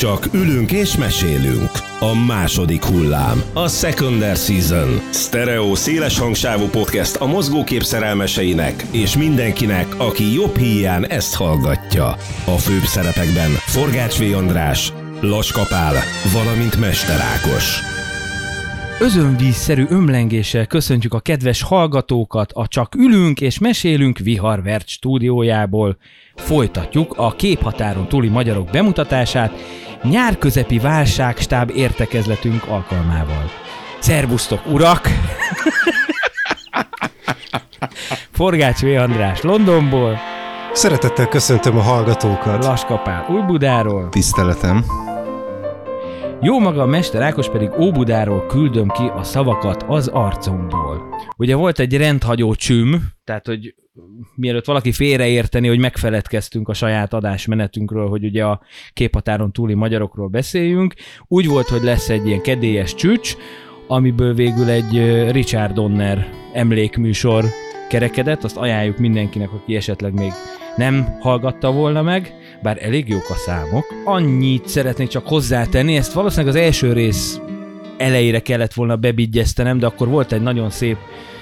Csak ülünk és mesélünk. A második hullám. A Secondary Season. Stereo széles hangsávú podcast a mozgókép szerelmeseinek és mindenkinek, aki jobb híján ezt hallgatja. A főbb szerepekben Forgács V. András, Laska Pál, valamint Mester Ákos. Özönvízszerű ömlengéssel köszöntjük a kedves hallgatókat a Csak ülünk és mesélünk Viharvert stúdiójából. Folytatjuk a képhatáron túli magyarok bemutatását nyárközepi válságstáb értekezletünk alkalmával. Szerbusztok, urak! Forgács V. András Londonból, Szeretettel köszöntöm a hallgatókat. Laskapál Újbudáról, Tiszteletem. Jó maga, Mester Ákos pedig Óbudáról küldöm ki a szavakat az arcomból. Ugye volt egy rendhagyó csüm, tehát hogy mielőtt valaki félreérteni, hogy megfeledkeztünk a saját adásmenetünkről, hogy ugye a képhatáron túli magyarokról beszéljünk, úgy volt, hogy lesz egy ilyen kedélyes csücs, amiből végül egy Richard Donner emlékműsor kerekedett, azt ajánljuk mindenkinek, aki esetleg még nem hallgatta volna meg, bár elég jók a számok. Annyit szeretnék csak hozzátenni, ezt valószínűleg az első rész elejére kellett volna bebigyeztenem, de akkor volt egy nagyon szép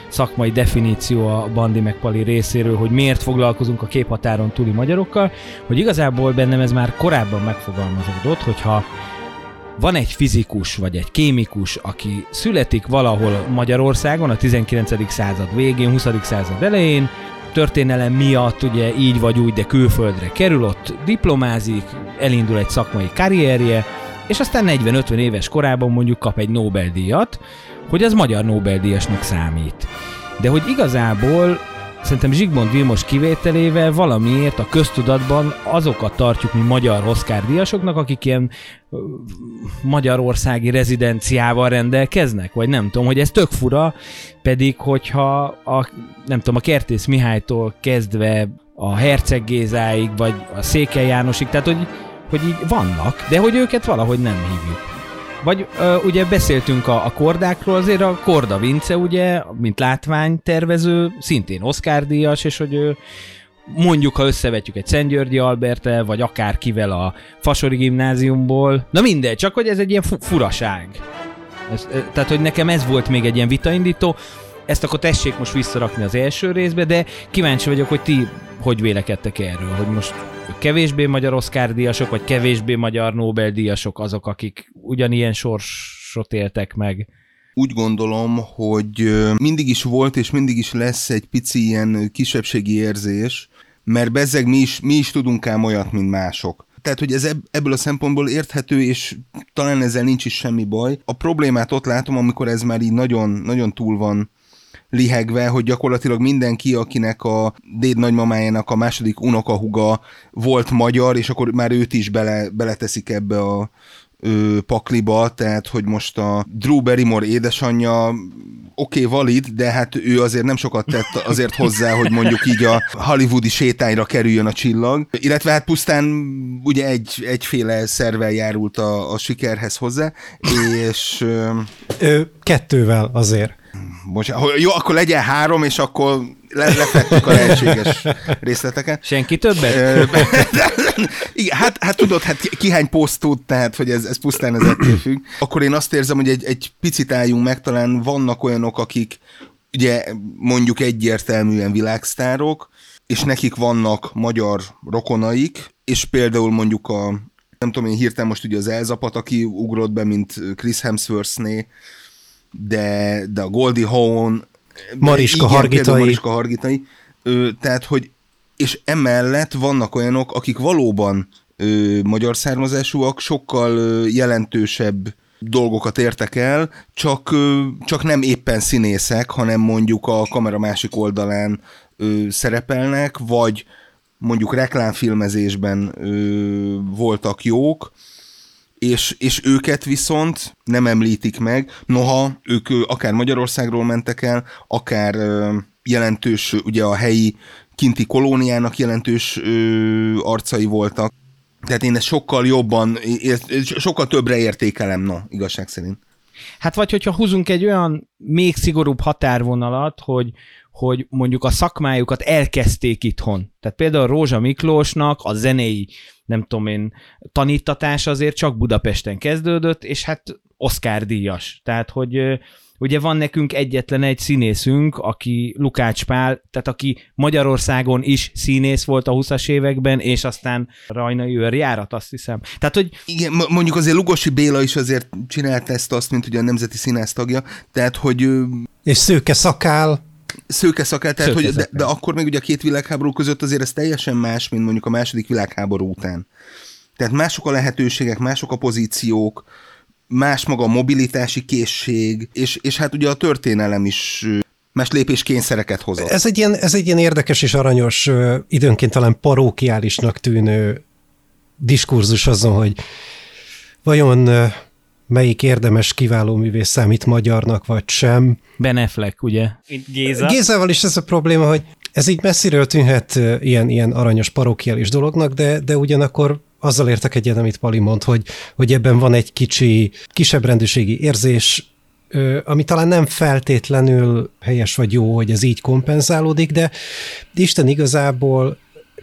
szakmai definíció a Bandi meg Pali részéről, hogy miért foglalkozunk a képhatáron túli magyarokkal, hogy igazából bennem ez már korábban megfogalmazódott, hogyha van egy fizikus vagy egy kémikus, aki születik valahol Magyarországon a 19. század végén, 20. század elején, történelem miatt ugye így vagy úgy, de külföldre kerül, ott diplomázik, elindul egy szakmai karrierje, és aztán 40-50 éves korában mondjuk kap egy Nobel-díjat, hogy az magyar Nobel-díjasnak számít. De hogy igazából szerintem Zsigmond Vilmos kivételével valamiért a köztudatban azokat tartjuk mi magyar Oscar díjasoknak, akik ilyen magyarországi rezidenciával rendelkeznek, vagy nem tudom, hogy ez tök fura, pedig hogyha a, nem tudom, a Kertész Mihálytól kezdve a Herceg Gézáig, vagy a Székely Jánosig, tehát hogy, hogy így vannak, de hogy őket valahogy nem hívjuk. Vagy ö, ugye beszéltünk a, a kordákról, azért a Korda Vince ugye, mint látványtervező, szintén Oscar díjas, és hogy ő mondjuk, ha összevetjük egy Szentgyörgyi Albertel, vagy akár kivel a Fasori gimnáziumból, na mindegy, csak hogy ez egy ilyen fu- furaság. Ez, tehát, hogy nekem ez volt még egy ilyen vitaindító, ezt akkor tessék most visszarakni az első részbe, de kíváncsi vagyok, hogy ti hogy vélekedtek erről, hogy most kevésbé magyar Oscar díjasok, vagy kevésbé magyar Nobel díjasok azok, akik ugyanilyen sorsot éltek meg. Úgy gondolom, hogy mindig is volt és mindig is lesz egy pici ilyen kisebbségi érzés, mert bezzeg mi is, mi is tudunk ám olyat, mint mások. Tehát, hogy ez ebb- ebből a szempontból érthető, és talán ezzel nincs is semmi baj. A problémát ott látom, amikor ez már így nagyon, nagyon túl van lihegve, hogy gyakorlatilag mindenki, akinek a déd nagymamájának a második unokahuga volt magyar, és akkor már őt is bele, beleteszik ebbe a ö, pakliba, tehát hogy most a Drew Barrymore édesanyja oké, okay, valid, de hát ő azért nem sokat tett azért hozzá, hogy mondjuk így a hollywoodi sétányra kerüljön a csillag, illetve hát pusztán ugye egy, egyféle szervel járult a, a sikerhez hozzá, és ö, kettővel azért. Bocsánat, jó, akkor legyen három, és akkor le, lefettük a lehetséges részleteket. Senki többet? Igen, hát, hát tudod, hát ki, ki hány poszt tud, tehát, hogy ez, ez pusztán ez ettől függ. Akkor én azt érzem, hogy egy, egy picit álljunk meg, talán vannak olyanok, akik ugye mondjuk egyértelműen világsztárok, és nekik vannak magyar rokonaik, és például mondjuk a, nem tudom én hirtelen most ugye az Elzapat, aki ugrott be, mint Chris Hemsworthné, de, de a Goldie Hawn, Mariska igen, Hargitai. Mariska Hargitai. Ö, tehát, hogy és emellett vannak olyanok, akik valóban ö, magyar származásúak, sokkal ö, jelentősebb dolgokat értek el, csak, ö, csak nem éppen színészek, hanem mondjuk a kamera másik oldalán ö, szerepelnek, vagy mondjuk reklámfilmezésben ö, voltak jók, és, és őket viszont nem említik meg, noha ők akár Magyarországról mentek el, akár jelentős, ugye a helyi kinti kolóniának jelentős arcai voltak. Tehát én ezt sokkal jobban, sokkal többre értékelem, no, igazság szerint. Hát vagy hogyha húzunk egy olyan még szigorúbb határvonalat, hogy, hogy mondjuk a szakmájukat elkezdték itthon. Tehát például Rózsa Miklósnak a zenei, nem tudom én, tanítatás azért csak Budapesten kezdődött, és hát Oscar díjas. Tehát, hogy ugye van nekünk egyetlen egy színészünk, aki Lukács Pál, tehát aki Magyarországon is színész volt a 20-as években, és aztán Rajnai őrjárat, azt hiszem. Tehát, hogy... Igen, mondjuk azért Lugosi Béla is azért csinált ezt azt, mint ugye a Nemzeti Színász tagja, tehát, hogy... És szőke szakál. Szőke szakál, tehát, szőke hogy. De, de, akkor meg ugye a két világháború között azért ez teljesen más, mint mondjuk a második világháború után. Tehát mások a lehetőségek, mások a pozíciók, más maga a mobilitási készség, és, és hát ugye a történelem is más lépéskényszereket hozott. Ez egy, ilyen, ez egy ilyen érdekes és aranyos, időnként talán parókiálisnak tűnő diskurzus azon, hogy vajon melyik érdemes kiváló művész számít magyarnak, vagy sem. Beneflek, ugye? Géza. Gézával is ez a probléma, hogy ez így messziről tűnhet ilyen, ilyen aranyos parókiális dolognak, de, de ugyanakkor azzal értek egyet, amit Pali mond, hogy, hogy ebben van egy kicsi, kisebb rendőrségi érzés, ami talán nem feltétlenül helyes vagy jó, hogy ez így kompenzálódik, de Isten igazából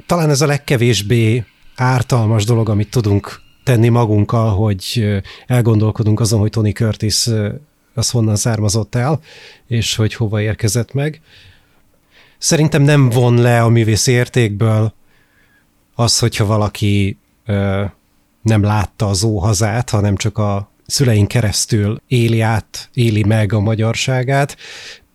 talán ez a legkevésbé ártalmas dolog, amit tudunk tenni magunkkal, hogy elgondolkodunk azon, hogy Tony Curtis az honnan származott el, és hogy hova érkezett meg. Szerintem nem von le a művész értékből az, hogyha valaki nem látta az óhazát, hanem csak a szüleink keresztül éli át, éli meg a magyarságát.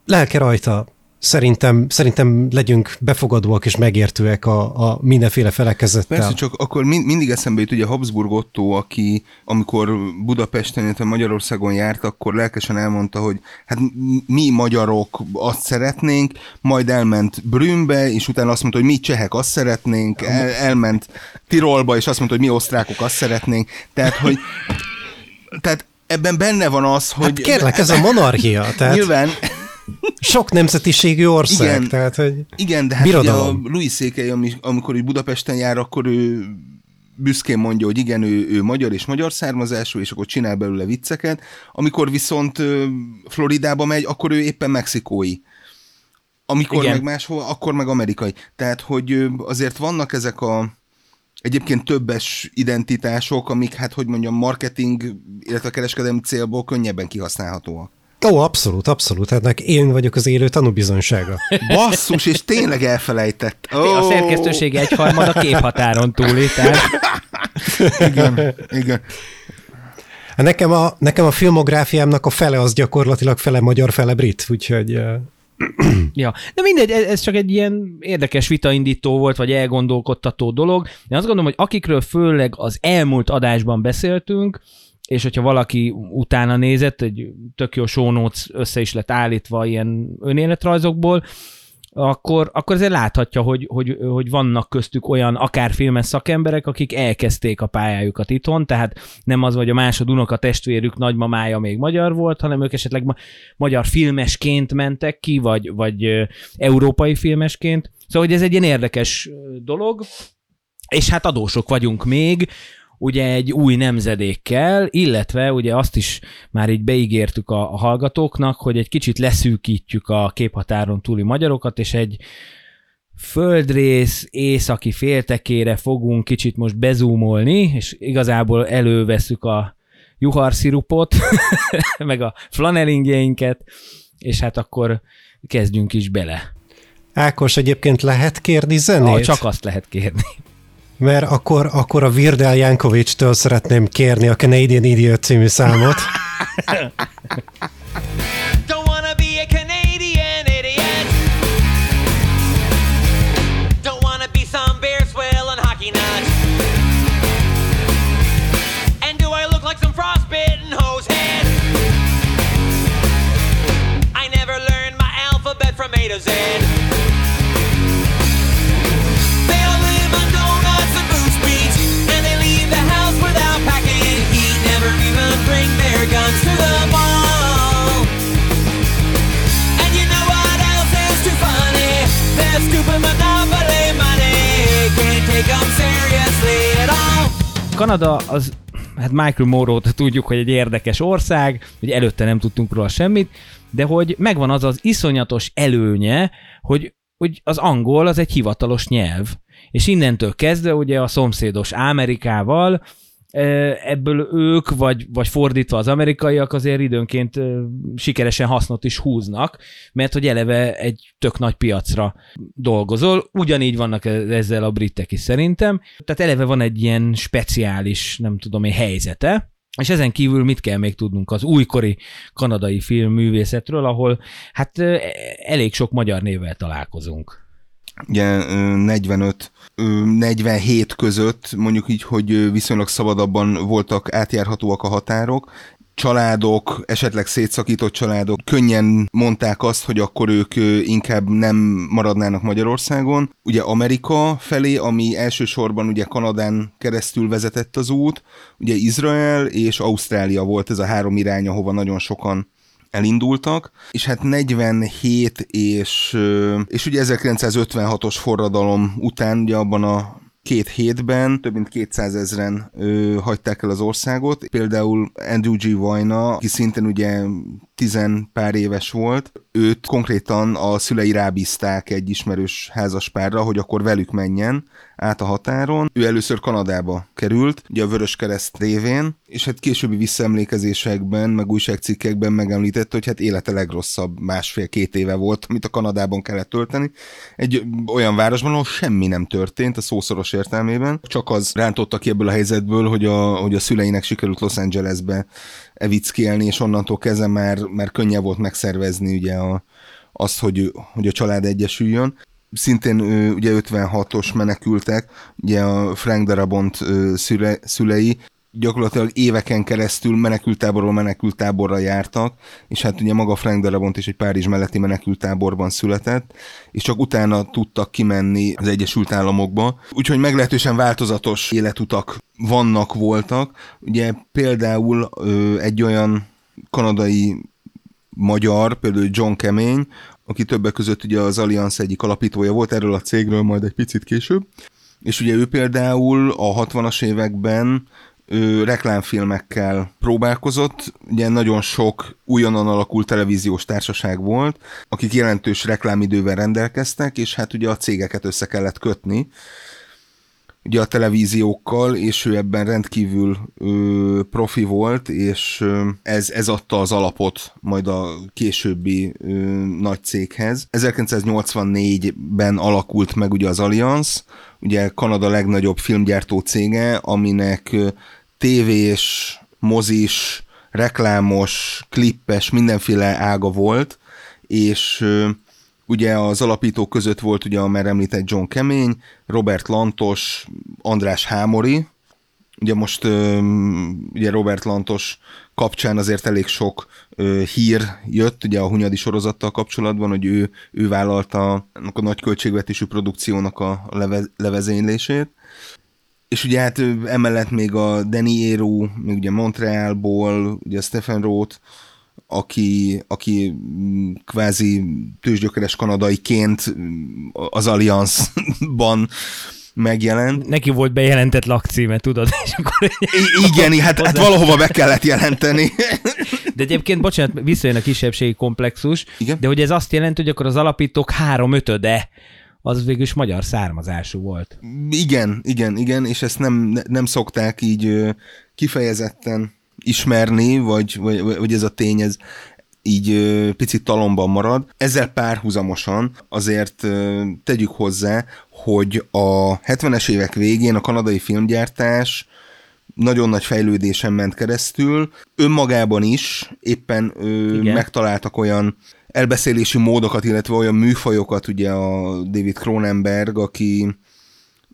Lelke rajta szerintem, szerintem legyünk befogadóak és megértőek a, a mindenféle felekezettel. Persze, csak akkor mind, mindig eszembe jut ugye Habsburg Otto, aki amikor Budapesten, illetve Magyarországon járt, akkor lelkesen elmondta, hogy hát mi magyarok azt szeretnénk, majd elment Brünnbe, és utána azt mondta, hogy mi csehek azt szeretnénk, el, elment Tirolba, és azt mondta, hogy mi osztrákok azt szeretnénk. Tehát, hogy tehát ebben benne van az, hogy... Hát kérlek, ez a monarchia. Tehát... Nyilván, sok nemzetiségű ország, igen, tehát hogy Igen, de hát ugye a Louis Székely, amikor ő Budapesten jár, akkor ő büszkén mondja, hogy igen, ő, ő magyar és magyar származású, és akkor csinál belőle vicceket. Amikor viszont Floridába megy, akkor ő éppen mexikói. Amikor igen. meg máshol, akkor meg amerikai. Tehát, hogy azért vannak ezek a egyébként többes identitások, amik, hát hogy mondjam, marketing, illetve kereskedelmi célból könnyebben kihasználhatóak. Ó, abszolút, abszolút. Hát én vagyok az élő tanúbizonysága. Basszus, és tényleg elfelejtett. Oh. A szerkesztőség egyharmad a képhatáron túli, tehát... igen, igen. Hát nekem a, nekem a filmográfiámnak a fele az gyakorlatilag fele magyar, fele brit, úgyhogy... ja, de mindegy, ez csak egy ilyen érdekes vitaindító volt, vagy elgondolkodtató dolog. Én azt gondolom, hogy akikről főleg az elmúlt adásban beszéltünk, és hogyha valaki utána nézett, egy tök jó show notes össze is lett állítva ilyen önéletrajzokból, akkor, akkor azért láthatja, hogy, hogy, hogy vannak köztük olyan akár filmes szakemberek, akik elkezdték a pályájukat itthon, tehát nem az, hogy a másod unoka testvérük nagymamája még magyar volt, hanem ők esetleg ma- magyar filmesként mentek ki, vagy, vagy európai filmesként. Szóval, hogy ez egy ilyen érdekes dolog, és hát adósok vagyunk még, ugye egy új nemzedékkel, illetve ugye azt is már így beígértük a, a hallgatóknak, hogy egy kicsit leszűkítjük a képhatáron túli magyarokat, és egy földrész északi féltekére fogunk kicsit most bezúmolni, és igazából előveszük a juharszirupot, meg a flanelingjainket, és hát akkor kezdjünk is bele. Ákos, egyébként lehet kérni zenét? Ja, csak azt lehet kérni mert akkor, akkor a Virdel Jankovics-től szeretném kérni a Canadian Idiot című számot. Kanada az hát Michael Morrow tudjuk, hogy egy érdekes ország, hogy előtte nem tudtunk róla semmit, de hogy megvan az az iszonyatos előnye, hogy, hogy az angol az egy hivatalos nyelv. És innentől kezdve ugye a szomszédos Amerikával ebből ők, vagy, vagy fordítva az amerikaiak azért időnként sikeresen hasznot is húznak, mert hogy eleve egy tök nagy piacra dolgozol. Ugyanígy vannak e-, ezzel a britek is szerintem. Tehát eleve van egy ilyen speciális, nem tudom én, helyzete, és ezen kívül mit kell még tudnunk az újkori kanadai filmművészetről, ahol hát elég sok magyar névvel találkozunk ugye 45 47 között mondjuk így, hogy viszonylag szabadabban voltak átjárhatóak a határok, családok, esetleg szétszakított családok könnyen mondták azt, hogy akkor ők inkább nem maradnának Magyarországon. Ugye Amerika felé, ami elsősorban ugye Kanadán keresztül vezetett az út, ugye Izrael és Ausztrália volt ez a három irány, ahova nagyon sokan elindultak, és hát 47 és, és ugye 1956-os forradalom után ugye abban a két hétben több mint 200 ezeren ö, hagyták el az országot. Például Andrew G. Vajna, aki szintén ugye tizen pár éves volt, őt konkrétan a szülei rábízták egy ismerős házaspárra, hogy akkor velük menjen át a határon. Ő először Kanadába került, ugye a Vörös Kereszt révén, és hát későbbi visszaemlékezésekben, meg újságcikkekben megemlítette, hogy hát élete legrosszabb másfél-két éve volt, amit a Kanadában kellett tölteni. Egy olyan városban, ahol semmi nem történt a szószoros értelmében, csak az rántotta ki ebből a helyzetből, hogy a, hogy a szüleinek sikerült Los Angelesbe evickélni, és onnantól kezdve már, már könnyebb volt megszervezni ugye a, azt, hogy, hogy a család egyesüljön. Szintén ugye 56-os menekültek, ugye a Frank Darabont szüle, szülei gyakorlatilag éveken keresztül menekültáborról menekültáborra jártak, és hát ugye maga Frank Darabont is egy Párizs melletti menekültáborban született, és csak utána tudtak kimenni az Egyesült Államokba. Úgyhogy meglehetősen változatos életutak vannak, voltak. Ugye például ö, egy olyan kanadai magyar, például John Kemény, aki többek között ugye az Allianz egyik alapítója volt, erről a cégről majd egy picit később. És ugye ő például a 60-as években ő reklámfilmekkel próbálkozott. Ugye nagyon sok újonnan alakult televíziós társaság volt, akik jelentős reklámidővel rendelkeztek, és hát ugye a cégeket össze kellett kötni ugye a televíziókkal, és ő ebben rendkívül ö, profi volt, és ö, ez, ez adta az alapot majd a későbbi ö, nagy céghez. 1984-ben alakult meg ugye az Allianz, ugye Kanada legnagyobb filmgyártó cége, aminek tévés, mozis, reklámos, klippes, mindenféle ága volt, és ugye az alapítók között volt ugye a már említett John Kemény, Robert Lantos, András Hámori, ugye most ugye Robert Lantos kapcsán azért elég sok hír jött, ugye a Hunyadi sorozattal kapcsolatban, hogy ő, ő vállalta a nagy költségvetésű produkciónak a leve, levezénylését, és ugye hát emellett még a Deniero, még ugye Montrealból, ugye Stephen Roth, aki, aki mm, kvázi tőzsgyökeres kanadaiként az Allianzban megjelent. Neki volt bejelentett lakcíme, tudod? És akkor I- igen, hát, hát valahova be kellett jelenteni. De egyébként, bocsánat, visszajön a kisebbségi komplexus, igen? de hogy ez azt jelenti, hogy akkor az alapítók három ötöde az végül is magyar származású volt. Igen, igen, igen, és ezt nem, nem szokták így kifejezetten ismerni, vagy, vagy, vagy ez a tény, ez így picit talomban marad. Ezzel párhuzamosan azért tegyük hozzá, hogy a 70-es évek végén a kanadai filmgyártás nagyon nagy fejlődésen ment keresztül. Önmagában is éppen Igen. megtaláltak olyan elbeszélési módokat, illetve olyan műfajokat, ugye a David Cronenberg, aki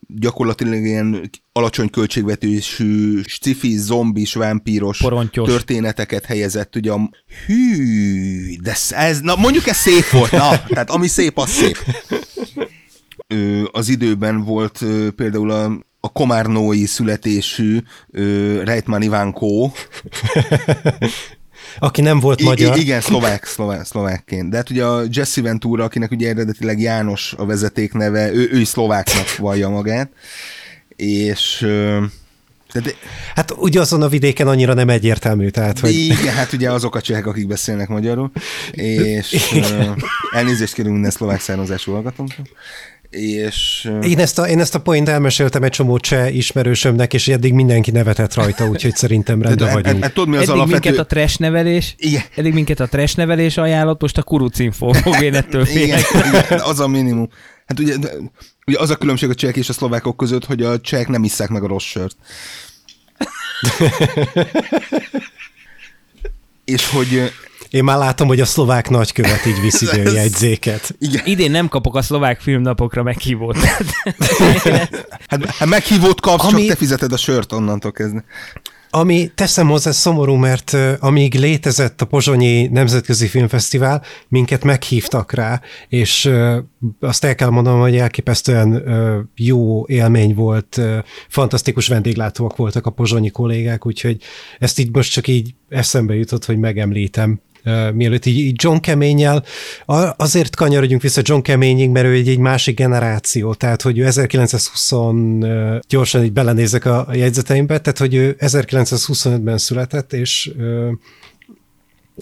gyakorlatilag ilyen alacsony költségvetésű sci-fi, zombis, vámpíros Porontyos. történeteket helyezett, ugye a hű, de ez, na mondjuk ez szép volt, na, tehát ami szép, az szép. az időben volt például a, a komárnói születésű Reitman Ivánkó, aki nem volt I- magyar. Igen, szlovák, szlovák, szlovákként. De hát ugye a Jesse Ventura, akinek ugye eredetileg János a vezeték neve, ő, ő szlováknak vallja magát, és Tehát, hát ugye azon a vidéken annyira nem egyértelmű, tehát hogy... Igen, hát ugye azok a csehek, akik beszélnek magyarul, és uh, elnézést kérünk minden szlovák származású hallgatónkra. És... Én ezt, a, én ezt a point elmeséltem egy csomó cseh ismerősömnek, és eddig mindenki nevetett rajta, úgyhogy szerintem rendben vagyunk. Hát, tudod, mi az eddig alapvető... minket a trash nevelés, igen. eddig minket a trash nevelés ajánlott, most a kurucinfo fog én ettől igen, igen, az a minimum. Hát ugye, ugye az a különbség a csehek és a szlovákok között, hogy a csehek nem isszák meg a rossz sört. és hogy én már látom, hogy a szlovák nagykövet így viszi a jegyzéket. Igen. Idén nem kapok a szlovák filmnapokra meghívót. hát, hát meghívót kapsz, Ami... csak te fizeted a sört onnantól kezdve. Ami teszem hozzá szomorú, mert amíg létezett a Pozsonyi Nemzetközi Filmfesztivál, minket meghívtak rá, és azt el kell mondanom, hogy elképesztően jó élmény volt, fantasztikus vendéglátóak voltak a pozsonyi kollégák, úgyhogy ezt így most csak így eszembe jutott, hogy megemlítem mielőtt így, így John Keménnyel, azért kanyarodjunk vissza John Keményig, mert ő egy, egy másik generáció, tehát hogy ő 1920, gyorsan így belenézek a jegyzeteimbe, tehát hogy ő 1925-ben született, és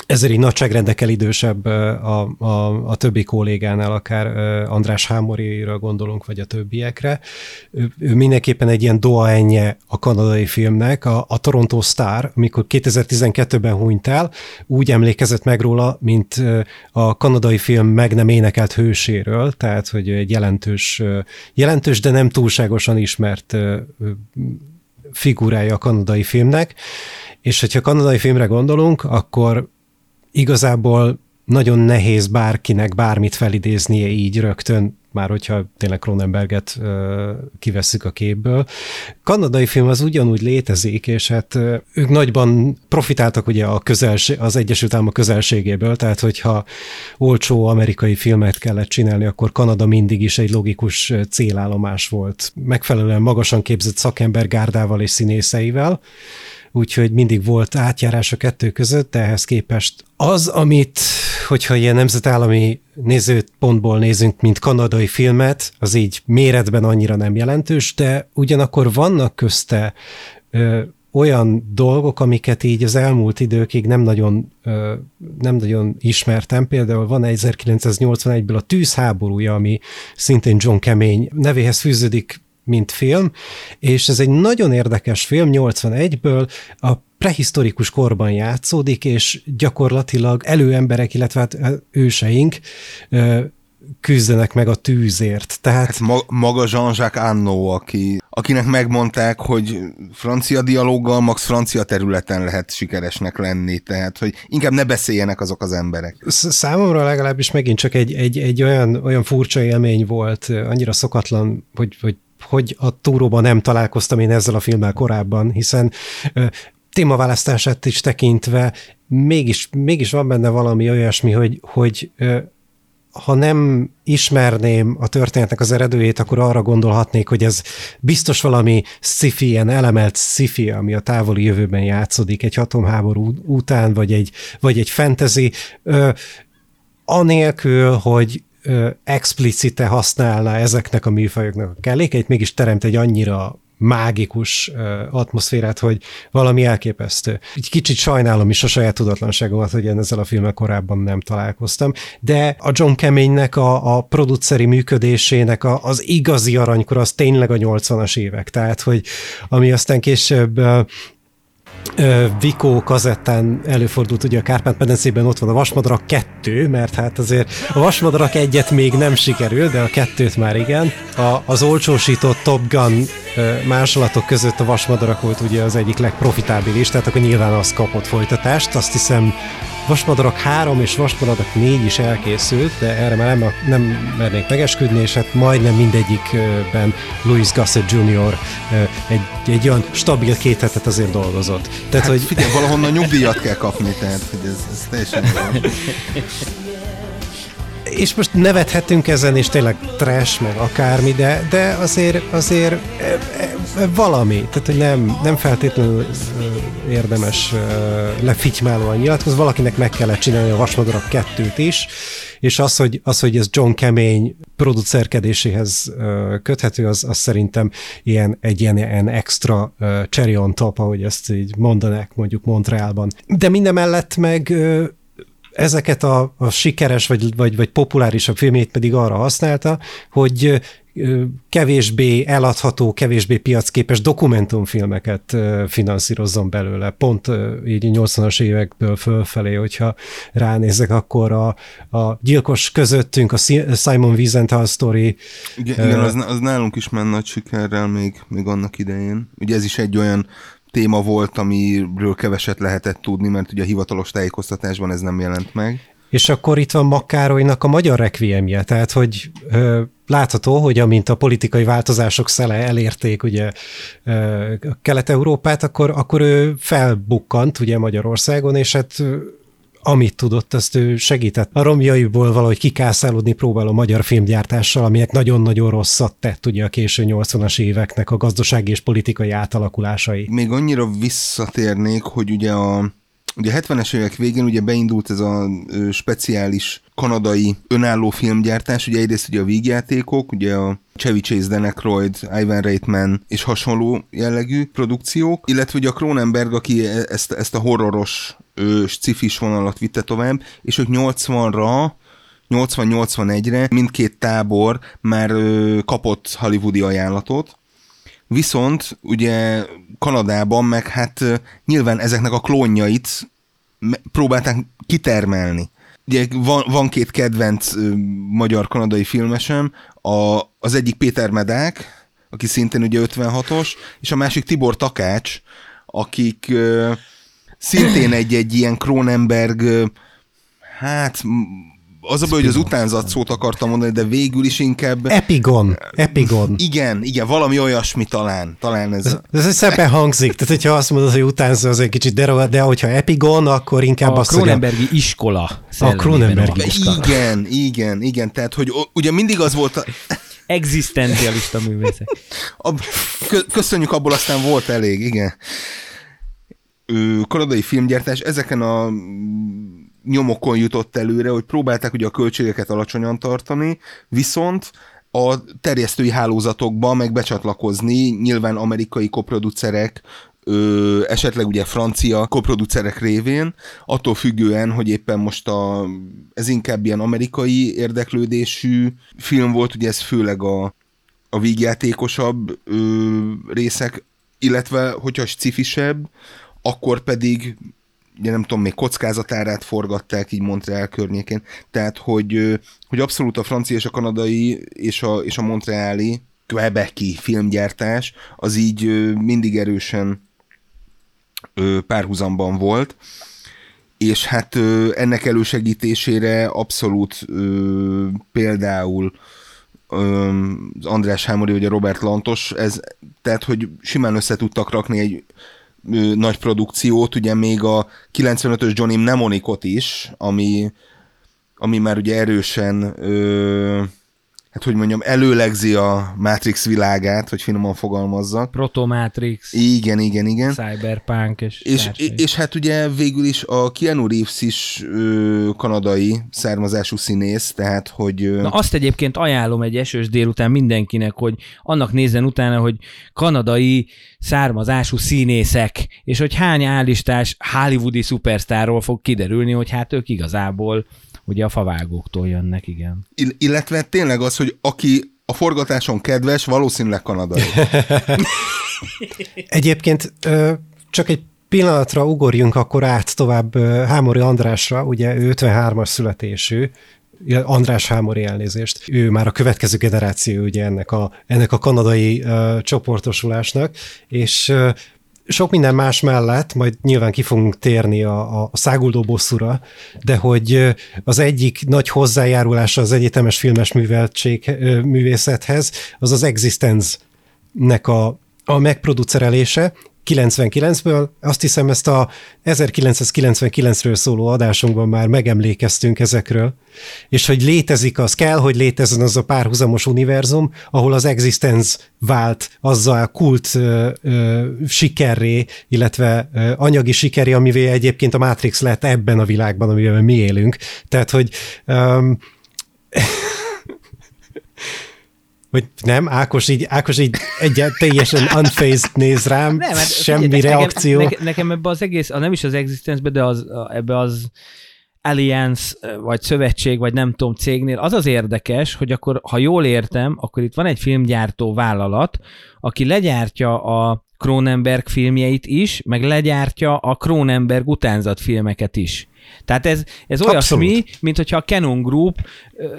ezért így nagyságrendekkel idősebb a, a, a többi kollégánál, akár András Hámorira gondolunk, vagy a többiekre. Ő, ő mindenképpen egy ilyen doaenje a kanadai filmnek. A, a Toronto Star, amikor 2012-ben hunyt el, úgy emlékezett meg róla, mint a kanadai film meg nem énekelt hőséről, tehát hogy egy jelentős, jelentős de nem túlságosan ismert figurája a kanadai filmnek, és hogyha kanadai filmre gondolunk, akkor igazából nagyon nehéz bárkinek bármit felidéznie így rögtön, már hogyha tényleg Cronenberget kivesszük a képből. Kanadai film az ugyanúgy létezik, és hát ők nagyban profitáltak ugye a közelség, az Egyesült Államok közelségéből, tehát hogyha olcsó amerikai filmet kellett csinálni, akkor Kanada mindig is egy logikus célállomás volt. Megfelelően magasan képzett szakember gárdával és színészeivel, úgyhogy mindig volt átjárás a kettő között, de ehhez képest az, amit, hogyha ilyen nemzetállami nézőpontból nézünk, mint kanadai filmet, az így méretben annyira nem jelentős, de ugyanakkor vannak közte ö, olyan dolgok, amiket így az elmúlt időkig nem nagyon, ö, nem nagyon ismertem. Például van 1981-ből a Tűzháborúja, ami szintén John Kemény nevéhez fűződik mint film, és ez egy nagyon érdekes film, 81-ből, a prehisztorikus korban játszódik, és gyakorlatilag előemberek, illetve hát őseink küzdenek meg a tűzért. Tehát... Hát ma, maga Jean-Jacques Anno, aki, akinek megmondták, hogy francia dialóggal max francia területen lehet sikeresnek lenni, tehát hogy inkább ne beszéljenek azok az emberek. Számomra legalábbis megint csak egy, egy, egy olyan, olyan furcsa élmény volt, annyira szokatlan, hogy, hogy hogy a túróban nem találkoztam én ezzel a filmmel korábban, hiszen témaválasztását is tekintve mégis, mégis van benne valami olyasmi, hogy, hogy ha nem ismerném a történetnek az eredőjét, akkor arra gondolhatnék, hogy ez biztos valami sci-fi, ilyen elemelt sci ami a távoli jövőben játszódik egy atomháború után, vagy egy, vagy egy fantasy, ö, anélkül, hogy explicite használná ezeknek a műfajoknak a kellékeit, mégis teremt egy annyira mágikus atmoszférát, hogy valami elképesztő. Egy kicsit sajnálom is a saját tudatlanságomat, hogy én ezzel a filmmel korábban nem találkoztam, de a John Kemény-nek a, a produceri működésének a, az igazi aranykor az tényleg a 80-as évek, tehát hogy ami aztán később Vikó kazettán előfordult ugye a Kárpát-medencében, ott van a Vasmadarak 2, mert hát azért a Vasmadarak egyet még nem sikerül, de a kettőt már igen. A, az olcsósított Top Gun másolatok között a Vasmadarak volt ugye az egyik legprofitábilis, tehát akkor nyilván az kapott folytatást, azt hiszem Vasmadarak 3 és Vasmadarak 4 is elkészült, de erre már nem, nem mernék megesküdni, és hát majdnem mindegyikben Louis Gossett Jr. egy, egy olyan stabil két hetet azért dolgozott. Tehát, hát, hogy... Figyelj, valahonnan nyugdíjat kell kapni, tehát hogy ez, ez teljesen és most nevethetünk ezen, és tényleg trash, meg akármi, de, de azért, azért e, e, valami, tehát hogy nem, nem feltétlenül érdemes lefitymálóan nyilatkozni, valakinek meg kellett csinálni a Vasmadarak kettőt is, és az, hogy, az, hogy ez John Kemény producerkedéséhez köthető, az, az szerintem ilyen, egy ilyen, ilyen extra cherry on top, ahogy ezt így mondanák mondjuk Montrealban. De minden mellett meg ezeket a, a sikeres vagy, vagy, vagy populárisabb filmét pedig arra használta, hogy kevésbé eladható, kevésbé piacképes dokumentumfilmeket finanszírozzon belőle. Pont így 80-as évekből fölfelé, hogyha ránézek, akkor a, a gyilkos közöttünk, a Simon Wiesenthal story. Igen, igen az, az nálunk is ment nagy sikerrel még, még annak idején. Ugye ez is egy olyan téma volt, amiről keveset lehetett tudni, mert ugye a hivatalos tájékoztatásban ez nem jelent meg. És akkor itt van Makkárolynak a magyar rekviemje, tehát hogy ö, látható, hogy amint a politikai változások szele elérték ugye ö, Kelet-Európát, akkor, akkor ő felbukkant ugye Magyarországon, és hát amit tudott, azt ő segített. A romjaiból valahogy kikászálódni próbál a magyar filmgyártással, aminek nagyon-nagyon rosszat tett ugye a késő 80-as éveknek a gazdasági és politikai átalakulásai. Még annyira visszatérnék, hogy ugye a Ugye a 70-es évek végén ugye beindult ez a speciális kanadai önálló filmgyártás, ugye egyrészt ugye a vígjátékok, ugye a Chevy Chase, Dan Ivan Reitman és hasonló jellegű produkciók, illetve ugye a Cronenberg, aki e, ezt, ezt a horroros cifis vonalat vitte tovább, és ők 80-ra 80-81-re mindkét tábor már ö, kapott hollywoodi ajánlatot, Viszont ugye Kanadában meg hát nyilván ezeknek a klónjait próbálták kitermelni. Ugye van, van két kedvenc magyar-kanadai filmesem, a, az egyik Péter Medák, aki szintén ugye 56-os, és a másik Tibor Takács, akik ö, szintén egy-egy ilyen Kronenberg, hát az a baj, hogy az utánzat szót akartam mondani, de végül is inkább... Epigon. Epigon. Igen, igen, valami olyasmi talán. Talán ez... Ez, ez szépen hangzik. Tehát, hogyha azt mondod, hogy utánzat, az egy kicsit derogát, de hogyha Epigon, akkor inkább a azt Kronenbergi a... iskola. A Kronenbergi iskola. Igen, igen, igen. Tehát, hogy ugye mindig az volt a... Egzisztencialista művészek. Köszönjük, abból aztán volt elég, igen. Kanadai filmgyártás ezeken a nyomokon jutott előre, hogy próbálták ugye a költségeket alacsonyan tartani, viszont a terjesztői hálózatokba meg becsatlakozni, nyilván amerikai koproducerek, ö, esetleg ugye francia koproducerek révén, attól függően, hogy éppen most a, ez inkább ilyen amerikai érdeklődésű film volt, ugye ez főleg a, a vígjátékosabb ö, részek, illetve hogyha cifisebb, akkor pedig ugye nem tudom, még kockázatárát forgatták így Montreal környékén, tehát hogy, hogy abszolút a francia és a kanadai és a, és a montreali Quebeci filmgyártás az így mindig erősen párhuzamban volt, és hát ennek elősegítésére abszolút például az András Hámori, vagy a Robert Lantos, ez, tehát hogy simán össze tudtak rakni egy nagy produkciót, ugye még a 95-ös Johnny Mnemonicot is, ami, ami már ugye erősen ö, hát hogy mondjam, előlegzi a Matrix világát, hogy finoman fogalmazzak. Proto-Matrix. Igen, igen, igen. Cyberpunk és és, és hát ugye végül is a Keanu Reeves is ö, kanadai származású színész, tehát hogy... Ö... Na azt egyébként ajánlom egy esős délután mindenkinek, hogy annak nézzen utána, hogy kanadai származású színészek, és hogy hány állistás hollywoodi szupersztárról fog kiderülni, hogy hát ők igazából ugye a favágóktól jönnek, igen. Ill- illetve tényleg az, hogy aki a forgatáson kedves, valószínűleg kanadai. Egyébként csak egy pillanatra ugorjunk akkor át tovább Hámori Andrásra, ugye ő 53-as születésű, András Hámori elnézést. Ő már a következő generáció ugye ennek a, ennek a kanadai uh, csoportosulásnak, és uh, sok minden más mellett, majd nyilván ki fogunk térni a, a száguldó bosszúra, de hogy az egyik nagy hozzájárulása az egyetemes filmes műveltség művészethez, az az Existence-nek a, a megproducerelése, 99-ből. Azt hiszem, ezt a 1999-ről szóló adásunkban már megemlékeztünk ezekről, és hogy létezik az, kell, hogy létezzen az a párhuzamos univerzum, ahol az Existence vált azzal a kult ö, ö, sikerré, illetve ö, anyagi sikeré, amivel egyébként a Matrix lett ebben a világban, amiben mi élünk. Tehát, hogy um, hogy nem, Ákos így, Ákos így egy teljesen unfazed néz rám, nem, hát, semmi figyelj, reakció. Nekem, nekem ebbe az egész, nem is az existence de az, ebbe az Alliance, vagy szövetség, vagy nem tudom, cégnél, az az érdekes, hogy akkor, ha jól értem, akkor itt van egy filmgyártó vállalat, aki legyártja a Cronenberg filmjeit is, meg legyártja a Cronenberg utánzat filmeket is. Tehát ez, ez olyasmi, mint hogyha a Canon Group,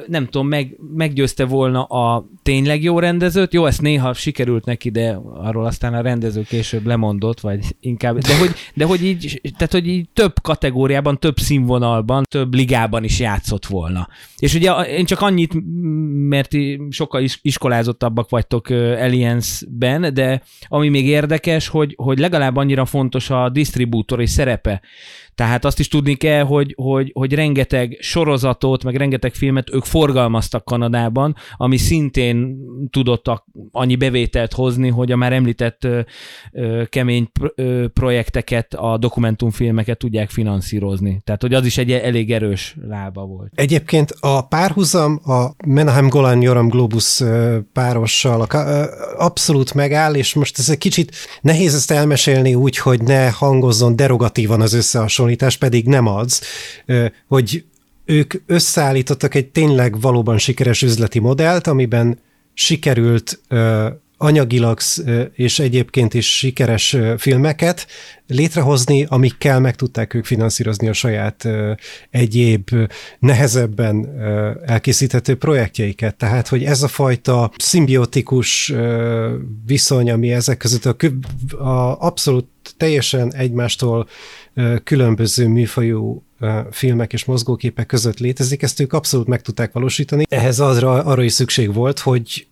nem tudom, meg, meggyőzte volna a tényleg jó rendezőt. Jó, ezt néha sikerült neki, de arról aztán a rendező később lemondott, vagy inkább, de hogy, de hogy így, tehát hogy így több kategóriában, több színvonalban, több ligában is játszott volna. És ugye én csak annyit, mert sokkal iskolázottabbak vagytok Alliance-ben, de ami még érdekes, hogy, hogy legalább annyira fontos a disztribútori szerepe tehát azt is tudni kell, hogy, hogy, hogy rengeteg sorozatot, meg rengeteg filmet ők forgalmaztak Kanadában, ami szintén tudott annyi bevételt hozni, hogy a már említett kemény projekteket, a dokumentumfilmeket tudják finanszírozni. Tehát, hogy az is egy elég erős lába volt. Egyébként a párhuzam a Menahem Golan Joram Globus párossal abszolút megáll, és most ez egy kicsit nehéz ezt elmesélni úgy, hogy ne hangozzon derogatívan az összehasonlítás, hasonlítás pedig nem az, hogy ők összeállítottak egy tényleg valóban sikeres üzleti modellt, amiben sikerült anyagilag és egyébként is sikeres filmeket létrehozni, amikkel meg tudták ők finanszírozni a saját egyéb nehezebben elkészíthető projektjeiket. Tehát, hogy ez a fajta szimbiotikus viszony, ami ezek között a, a abszolút teljesen egymástól különböző műfajú filmek és mozgóképek között létezik, ezt ők abszolút meg tudták valósítani. Ehhez arra, arra is szükség volt, hogy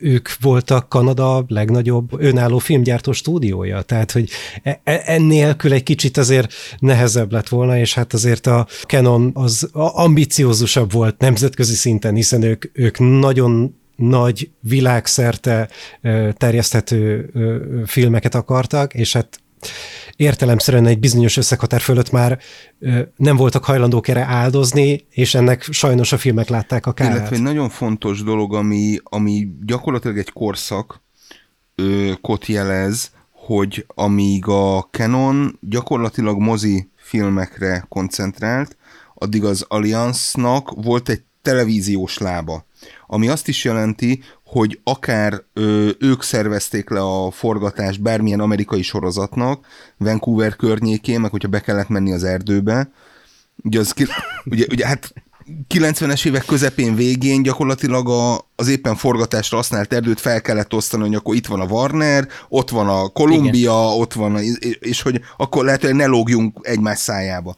ők voltak Kanada legnagyobb önálló filmgyártó stúdiója, tehát hogy e, e, ennélkül egy kicsit azért nehezebb lett volna, és hát azért a Canon az ambiciózusabb volt nemzetközi szinten, hiszen ők, ők nagyon nagy világszerte terjeszthető filmeket akartak, és hát értelemszerűen egy bizonyos összeghatár fölött már nem voltak hajlandók erre áldozni, és ennek sajnos a filmek látták a kárát. Illetve egy nagyon fontos dolog, ami, ami gyakorlatilag egy korszak kot jelez, hogy amíg a Canon gyakorlatilag mozi filmekre koncentrált, addig az Alliance-nak volt egy televíziós lába. Ami azt is jelenti, hogy akár ö, ők szervezték le a forgatást bármilyen amerikai sorozatnak, Vancouver környékén, meg hogyha be kellett menni az erdőbe, ugye, az, ugye, ugye hát 90-es évek közepén végén gyakorlatilag a, az éppen forgatásra használt erdőt fel kellett osztani, hogy akkor itt van a Warner, ott van a Columbia, Igen. ott van a, és hogy akkor lehet, hogy ne lógjunk egymás szájába.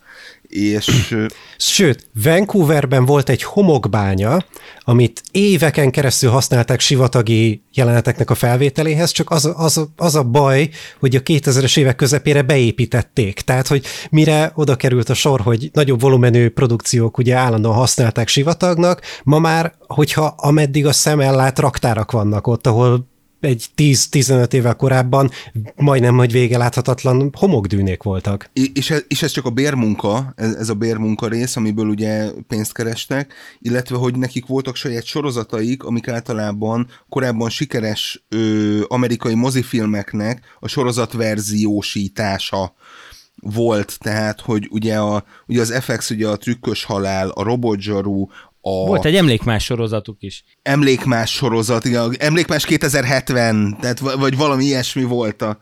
És... Sőt, Vancouverben volt egy homokbánya, amit éveken keresztül használták sivatagi jeleneteknek a felvételéhez, csak az, az, az a baj, hogy a 2000-es évek közepére beépítették. Tehát, hogy mire oda került a sor, hogy nagyobb volumenű produkciók ugye állandóan használták sivatagnak, ma már, hogyha ameddig a szem ellát, raktárak vannak ott, ahol egy 10-15 évvel korábban majdnem, hogy vége láthatatlan homokdűnék voltak. És ez, és ez csak a bérmunka, ez, ez a bérmunka rész, amiből ugye pénzt kerestek, illetve hogy nekik voltak saját sorozataik, amik általában korábban sikeres ö, amerikai mozifilmeknek a sorozatverziósítása volt, tehát, hogy ugye, a, ugye az FX, ugye a trükkös halál, a robotzsaru, a... Volt egy emlékmás sorozatuk is. Emlékmás sorozat, igen, emlékmás 2070, tehát, vagy valami ilyesmi volt a...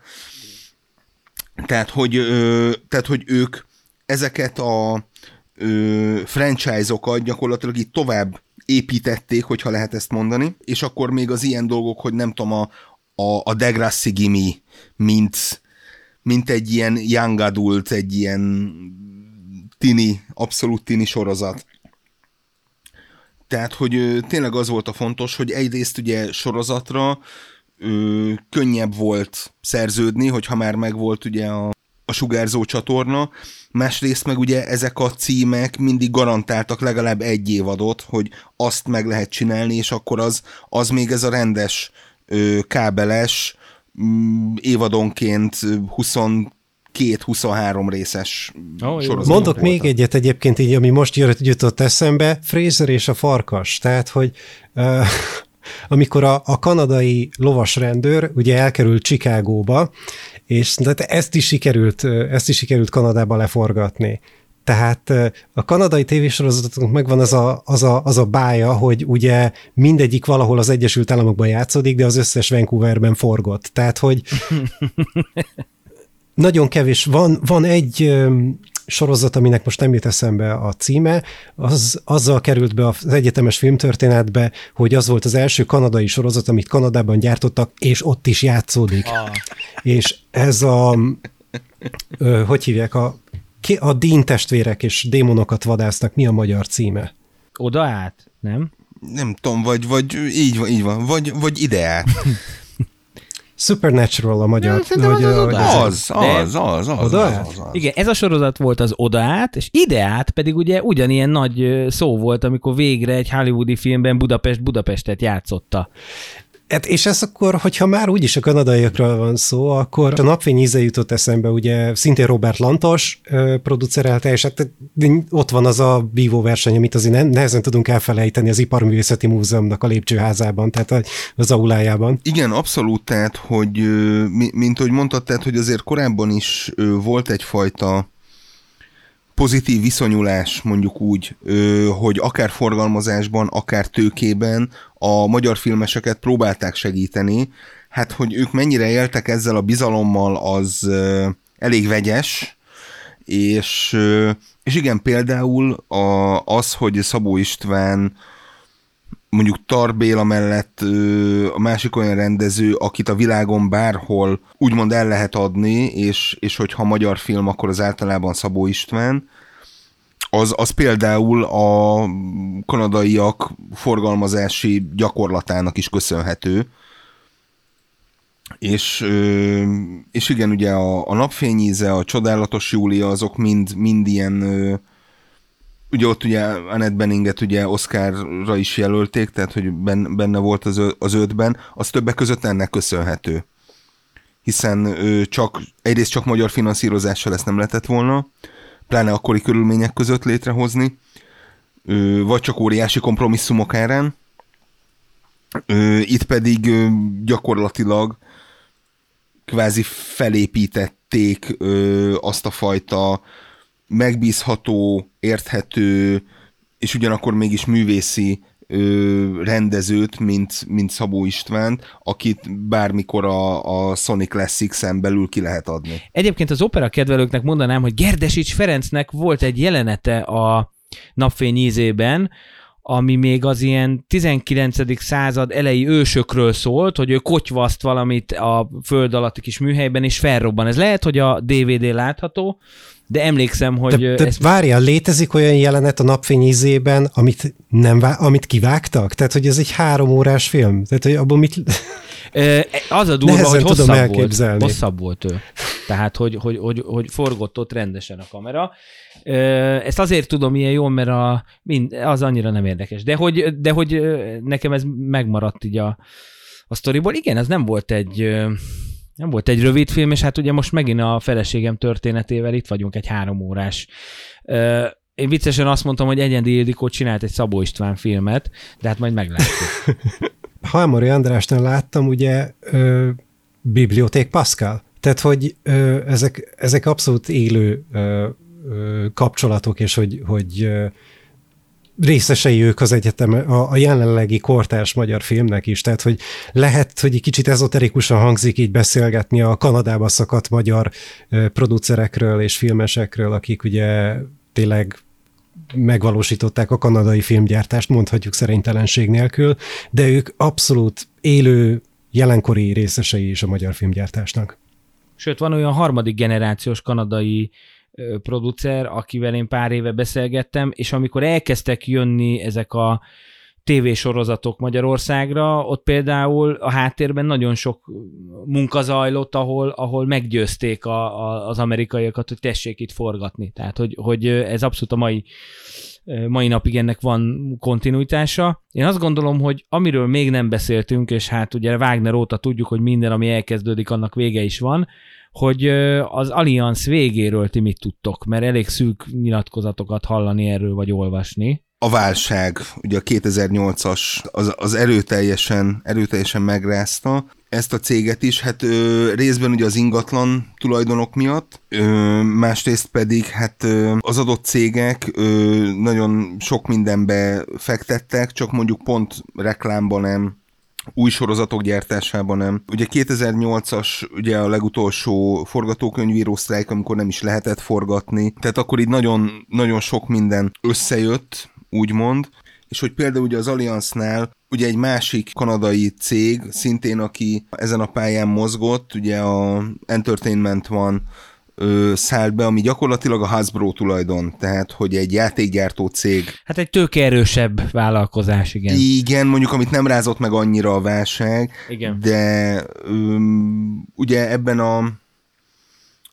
Tehát, hogy, ö, tehát, hogy ők ezeket a ö, franchise-okat gyakorlatilag itt tovább építették, hogyha lehet ezt mondani, és akkor még az ilyen dolgok, hogy nem tudom, a, a, a Degrassi Gimi, mint, mint egy ilyen young adult, egy ilyen tini, abszolút tini sorozat. Tehát, hogy tényleg az volt a fontos, hogy egyrészt ugye sorozatra ö, könnyebb volt szerződni, hogyha már megvolt ugye a, a sugárzó csatorna, másrészt meg ugye ezek a címek mindig garantáltak legalább egy évadot, hogy azt meg lehet csinálni, és akkor az, az még ez a rendes ö, kábeles mm, évadonként 20 két 23 részes oh, sorozat. Mondok voltam. még egyet egyébként, így, ami most jutott eszembe, Fraser és a farkas, tehát, hogy uh, amikor a, a kanadai lovasrendőr ugye elkerült Csikágóba, és tehát ezt is sikerült, ezt is sikerült Kanadába leforgatni. Tehát a kanadai tévésorozatoknak megvan az a, az, a, az a bája, hogy ugye mindegyik valahol az Egyesült Államokban játszódik, de az összes Vancouverben forgott. Tehát, hogy nagyon kevés. Van, van egy sorozat, aminek most nem jut eszembe a címe, az azzal került be az egyetemes filmtörténetbe, hogy az volt az első kanadai sorozat, amit Kanadában gyártottak, és ott is játszódik. Ah, És ez a, ö, hogy hívják, a, ki- a Dean testvérek és démonokat vadásznak, mi a magyar címe? oda át, nem? Nem tudom, vagy, vagy így van, így van, vagy, vagy ide át. Supernatural a magyar. Szerintem vagy, az az a- az- Az, De- az, az, az, az, át? az, az. Igen, ez a sorozat volt az oda át, és ide át pedig ugye ugyanilyen nagy szó volt, amikor végre egy hollywoodi filmben Budapest Budapestet játszotta. Hát és ez akkor, hogyha már úgyis a kanadaiakról van szó, akkor a napfény íze jutott eszembe, ugye szintén Robert Lantos producerelte, és hát ott van az a bívó verseny, amit azért ne- nehezen tudunk elfelejteni az Iparművészeti Múzeumnak a lépcsőházában, tehát az aulájában. Igen, abszolút, tehát, hogy mint ahogy mondtad, tehát, hogy azért korábban is volt egyfajta pozitív viszonyulás, mondjuk úgy, hogy akár forgalmazásban, akár tőkében a magyar filmeseket próbálták segíteni. Hát, hogy ők mennyire éltek ezzel a bizalommal, az elég vegyes, és, és igen, például a, az, hogy Szabó István mondjuk Tar Béla mellett a másik olyan rendező, akit a világon bárhol úgymond el lehet adni, és, és hogyha magyar film, akkor az általában Szabó István, az, az például a kanadaiak forgalmazási gyakorlatának is köszönhető. És, és igen, ugye a, a napfényíze, a csodálatos Júlia, azok mind, mind ilyen ugye ott ugye Annette Beninget ugye Oscarra is jelölték, tehát hogy ben- benne volt az, az ötben, az többek között ennek köszönhető. Hiszen csak, egyrészt csak magyar finanszírozással ezt nem lehetett volna, pláne akkori körülmények között létrehozni, vagy csak óriási kompromisszumok árán. Itt pedig gyakorlatilag kvázi felépítették azt a fajta megbízható, érthető, és ugyanakkor mégis művészi ö, rendezőt, mint, mint Szabó István, akit bármikor a, a Sonic Classics-en belül ki lehet adni. Egyébként az opera kedvelőknek mondanám, hogy Gerdesics Ferencnek volt egy jelenete a napfény ízében, ami még az ilyen 19. század elejé ősökről szólt, hogy ő kotyvaszt valamit a föld alatti kis műhelyben, és felrobban. Ez lehet, hogy a DVD látható, de emlékszem, hogy De, de ezt várjál, létezik olyan jelenet a napfény ízében, amit, nem vá- amit kivágtak? Tehát, hogy ez egy három órás film? Tehát, hogy abban mit... Az a durva, Nehezen hogy tudom hosszabb volt, elképzelni. hosszabb volt ő. Tehát, hogy, hogy, hogy, hogy forgott ott rendesen a kamera. Ezt azért tudom ilyen jól, mert a, mind, az annyira nem érdekes. De hogy, de hogy nekem ez megmaradt így a, a sztoriból. Igen, ez nem volt egy nem volt egy rövid film, és hát ugye most megint a feleségem történetével itt vagyunk egy három órás. Én viccesen azt mondtam, hogy Egyendi Ildikó csinált egy Szabó István filmet, de hát majd meglátjuk. Halmari Andrásnál láttam ugye ö, Biblioték Pascal. Tehát, hogy ö, ezek, ezek abszolút élő ö, ö, kapcsolatok, és hogy, hogy ö, részesei ők az egyetem, a, a jelenlegi kortárs magyar filmnek is, tehát hogy lehet, hogy egy kicsit ezoterikusan hangzik így beszélgetni a Kanadába szakadt magyar producerekről és filmesekről, akik ugye tényleg megvalósították a kanadai filmgyártást, mondhatjuk szerénytelenség nélkül, de ők abszolút élő, jelenkori részesei is a magyar filmgyártásnak. Sőt, van olyan harmadik generációs kanadai producer, akivel én pár éve beszélgettem, és amikor elkezdtek jönni ezek a tévésorozatok Magyarországra, ott például a háttérben nagyon sok munka zajlott, ahol, ahol meggyőzték a, a, az amerikaiakat, hogy tessék itt forgatni. Tehát, hogy, hogy ez abszolút a mai mai napig ennek van kontinuitása. Én azt gondolom, hogy amiről még nem beszéltünk, és hát ugye Wagner óta tudjuk, hogy minden, ami elkezdődik, annak vége is van, hogy az Allianz végéről ti mit tudtok, mert elég szűk nyilatkozatokat hallani erről, vagy olvasni a válság, ugye a 2008-as, az, az erőteljesen, erőteljesen megrázta ezt a céget is, hát ö, részben ugye az ingatlan tulajdonok miatt, ö, másrészt pedig hát ö, az adott cégek ö, nagyon sok mindenbe fektettek, csak mondjuk pont reklámban nem, új sorozatok gyártásában nem. Ugye 2008-as ugye a legutolsó forgatókönyvíró sztrájk, amikor nem is lehetett forgatni, tehát akkor így nagyon, nagyon sok minden összejött, úgymond, és hogy például ugye az Allianznál ugye egy másik kanadai cég, szintén aki ezen a pályán mozgott, ugye a Entertainment van ö, szállt be, ami gyakorlatilag a Hasbro tulajdon, tehát hogy egy játékgyártó cég. Hát egy tőkerősebb vállalkozás, igen. Igen, mondjuk amit nem rázott meg annyira a válság, igen. de ö, ugye ebben a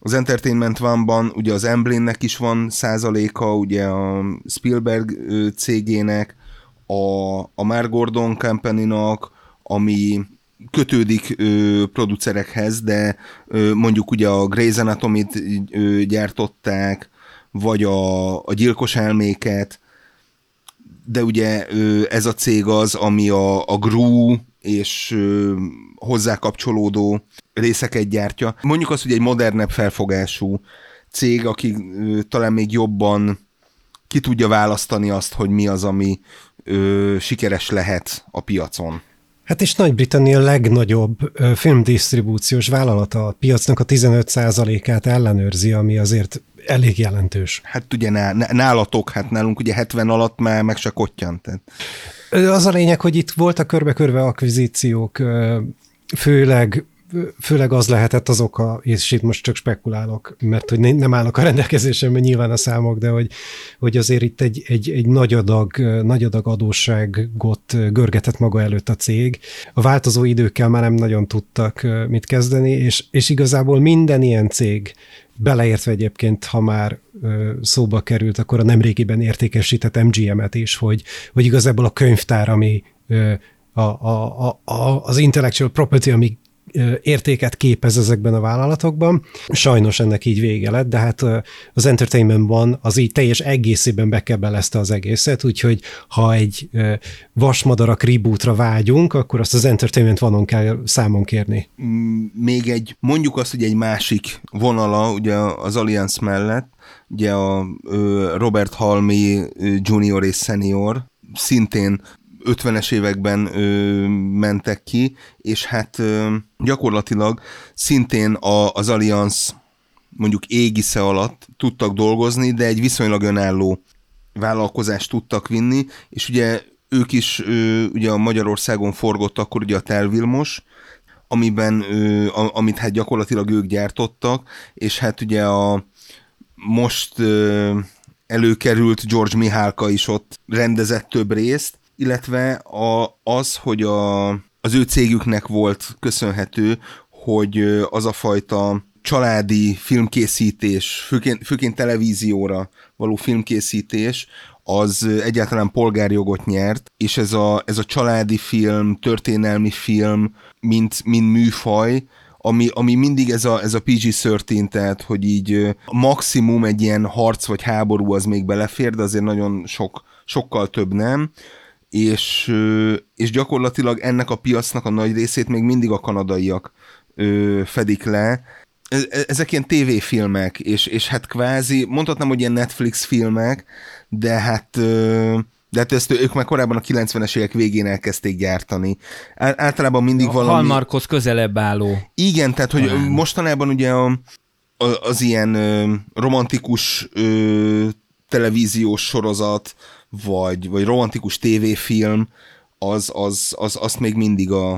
az Entertainment One-ban ugye az Emblinnek is van százaléka, ugye a Spielberg cégének, a, a Mar Gordon Company-nak, ami kötődik ö, producerekhez, de ö, mondjuk ugye a Grey's Anatomy-t ö, gyártották, vagy a, a Gyilkos elméket, de ugye ez a cég az, ami a, a Gru és hozzá kapcsolódó részeket gyártja. Mondjuk azt, hogy egy modernebb felfogású cég, aki talán még jobban ki tudja választani azt, hogy mi az, ami ö, sikeres lehet a piacon. Hát és Nagy-Britannia legnagyobb filmdisztribúciós vállalata a piacnak a 15%-át ellenőrzi, ami azért elég jelentős. Hát ugye nálatok, hát nálunk ugye 70 alatt már meg se kottyant. Az a lényeg, hogy itt voltak körbe-körbe akvizíciók, főleg főleg az lehetett az oka, és itt most csak spekulálok, mert hogy nem állnak a rendelkezésemben nyilván a számok, de hogy, hogy azért itt egy, egy, egy nagy, adag, nagy adag adósságot görgetett maga előtt a cég. A változó időkkel már nem nagyon tudtak mit kezdeni, és, és igazából minden ilyen cég, beleértve egyébként, ha már szóba került, akkor a nemrégiben értékesített MGM-et is, hogy, hogy igazából a könyvtár, ami a, a, a, az intellectual property, ami értéket képez ezekben a vállalatokban. Sajnos ennek így vége lett, de hát az entertainmentban az így teljes egészében bekebelezte az egészet, úgyhogy ha egy vasmadarak rebootra vágyunk, akkor azt az entertainment vanon kell számon kérni. Mm, még egy, mondjuk azt, hogy egy másik vonala ugye az Allianz mellett, ugye a Robert Halmi junior és senior, szintén 50-es években ö, mentek ki, és hát ö, gyakorlatilag szintén a, az Allianz mondjuk égisze alatt tudtak dolgozni, de egy viszonylag önálló vállalkozást tudtak vinni, és ugye ők is ö, ugye a Magyarországon forgott akkor ugye a Telvilmos, amiben, ö, amit hát gyakorlatilag ők gyártottak, és hát ugye a most ö, előkerült George Mihálka is ott rendezett több részt, illetve a, az, hogy a, az ő cégüknek volt köszönhető, hogy az a fajta családi filmkészítés, főként, főként televízióra való filmkészítés, az egyáltalán polgárjogot nyert, és ez a, ez a családi film, történelmi film, mint, mint műfaj, ami, ami mindig ez a, ez a PG-13, tehát hogy így maximum egy ilyen harc vagy háború az még belefér, de azért nagyon sok, sokkal több nem és, és gyakorlatilag ennek a piacnak a nagy részét még mindig a kanadaiak fedik le. E, ezek ilyen tévéfilmek, és, és hát kvázi, mondhatnám, hogy ilyen Netflix filmek, de hát de hát ezt ők már korábban a 90-es évek végén elkezdték gyártani. Általában mindig a valami... Hallmarkhoz közelebb álló. Igen, tehát hogy Talán. mostanában ugye a, a, az ilyen ö, romantikus ö, televíziós sorozat, vagy, vagy romantikus tévéfilm, az, az, az, azt még mindig a,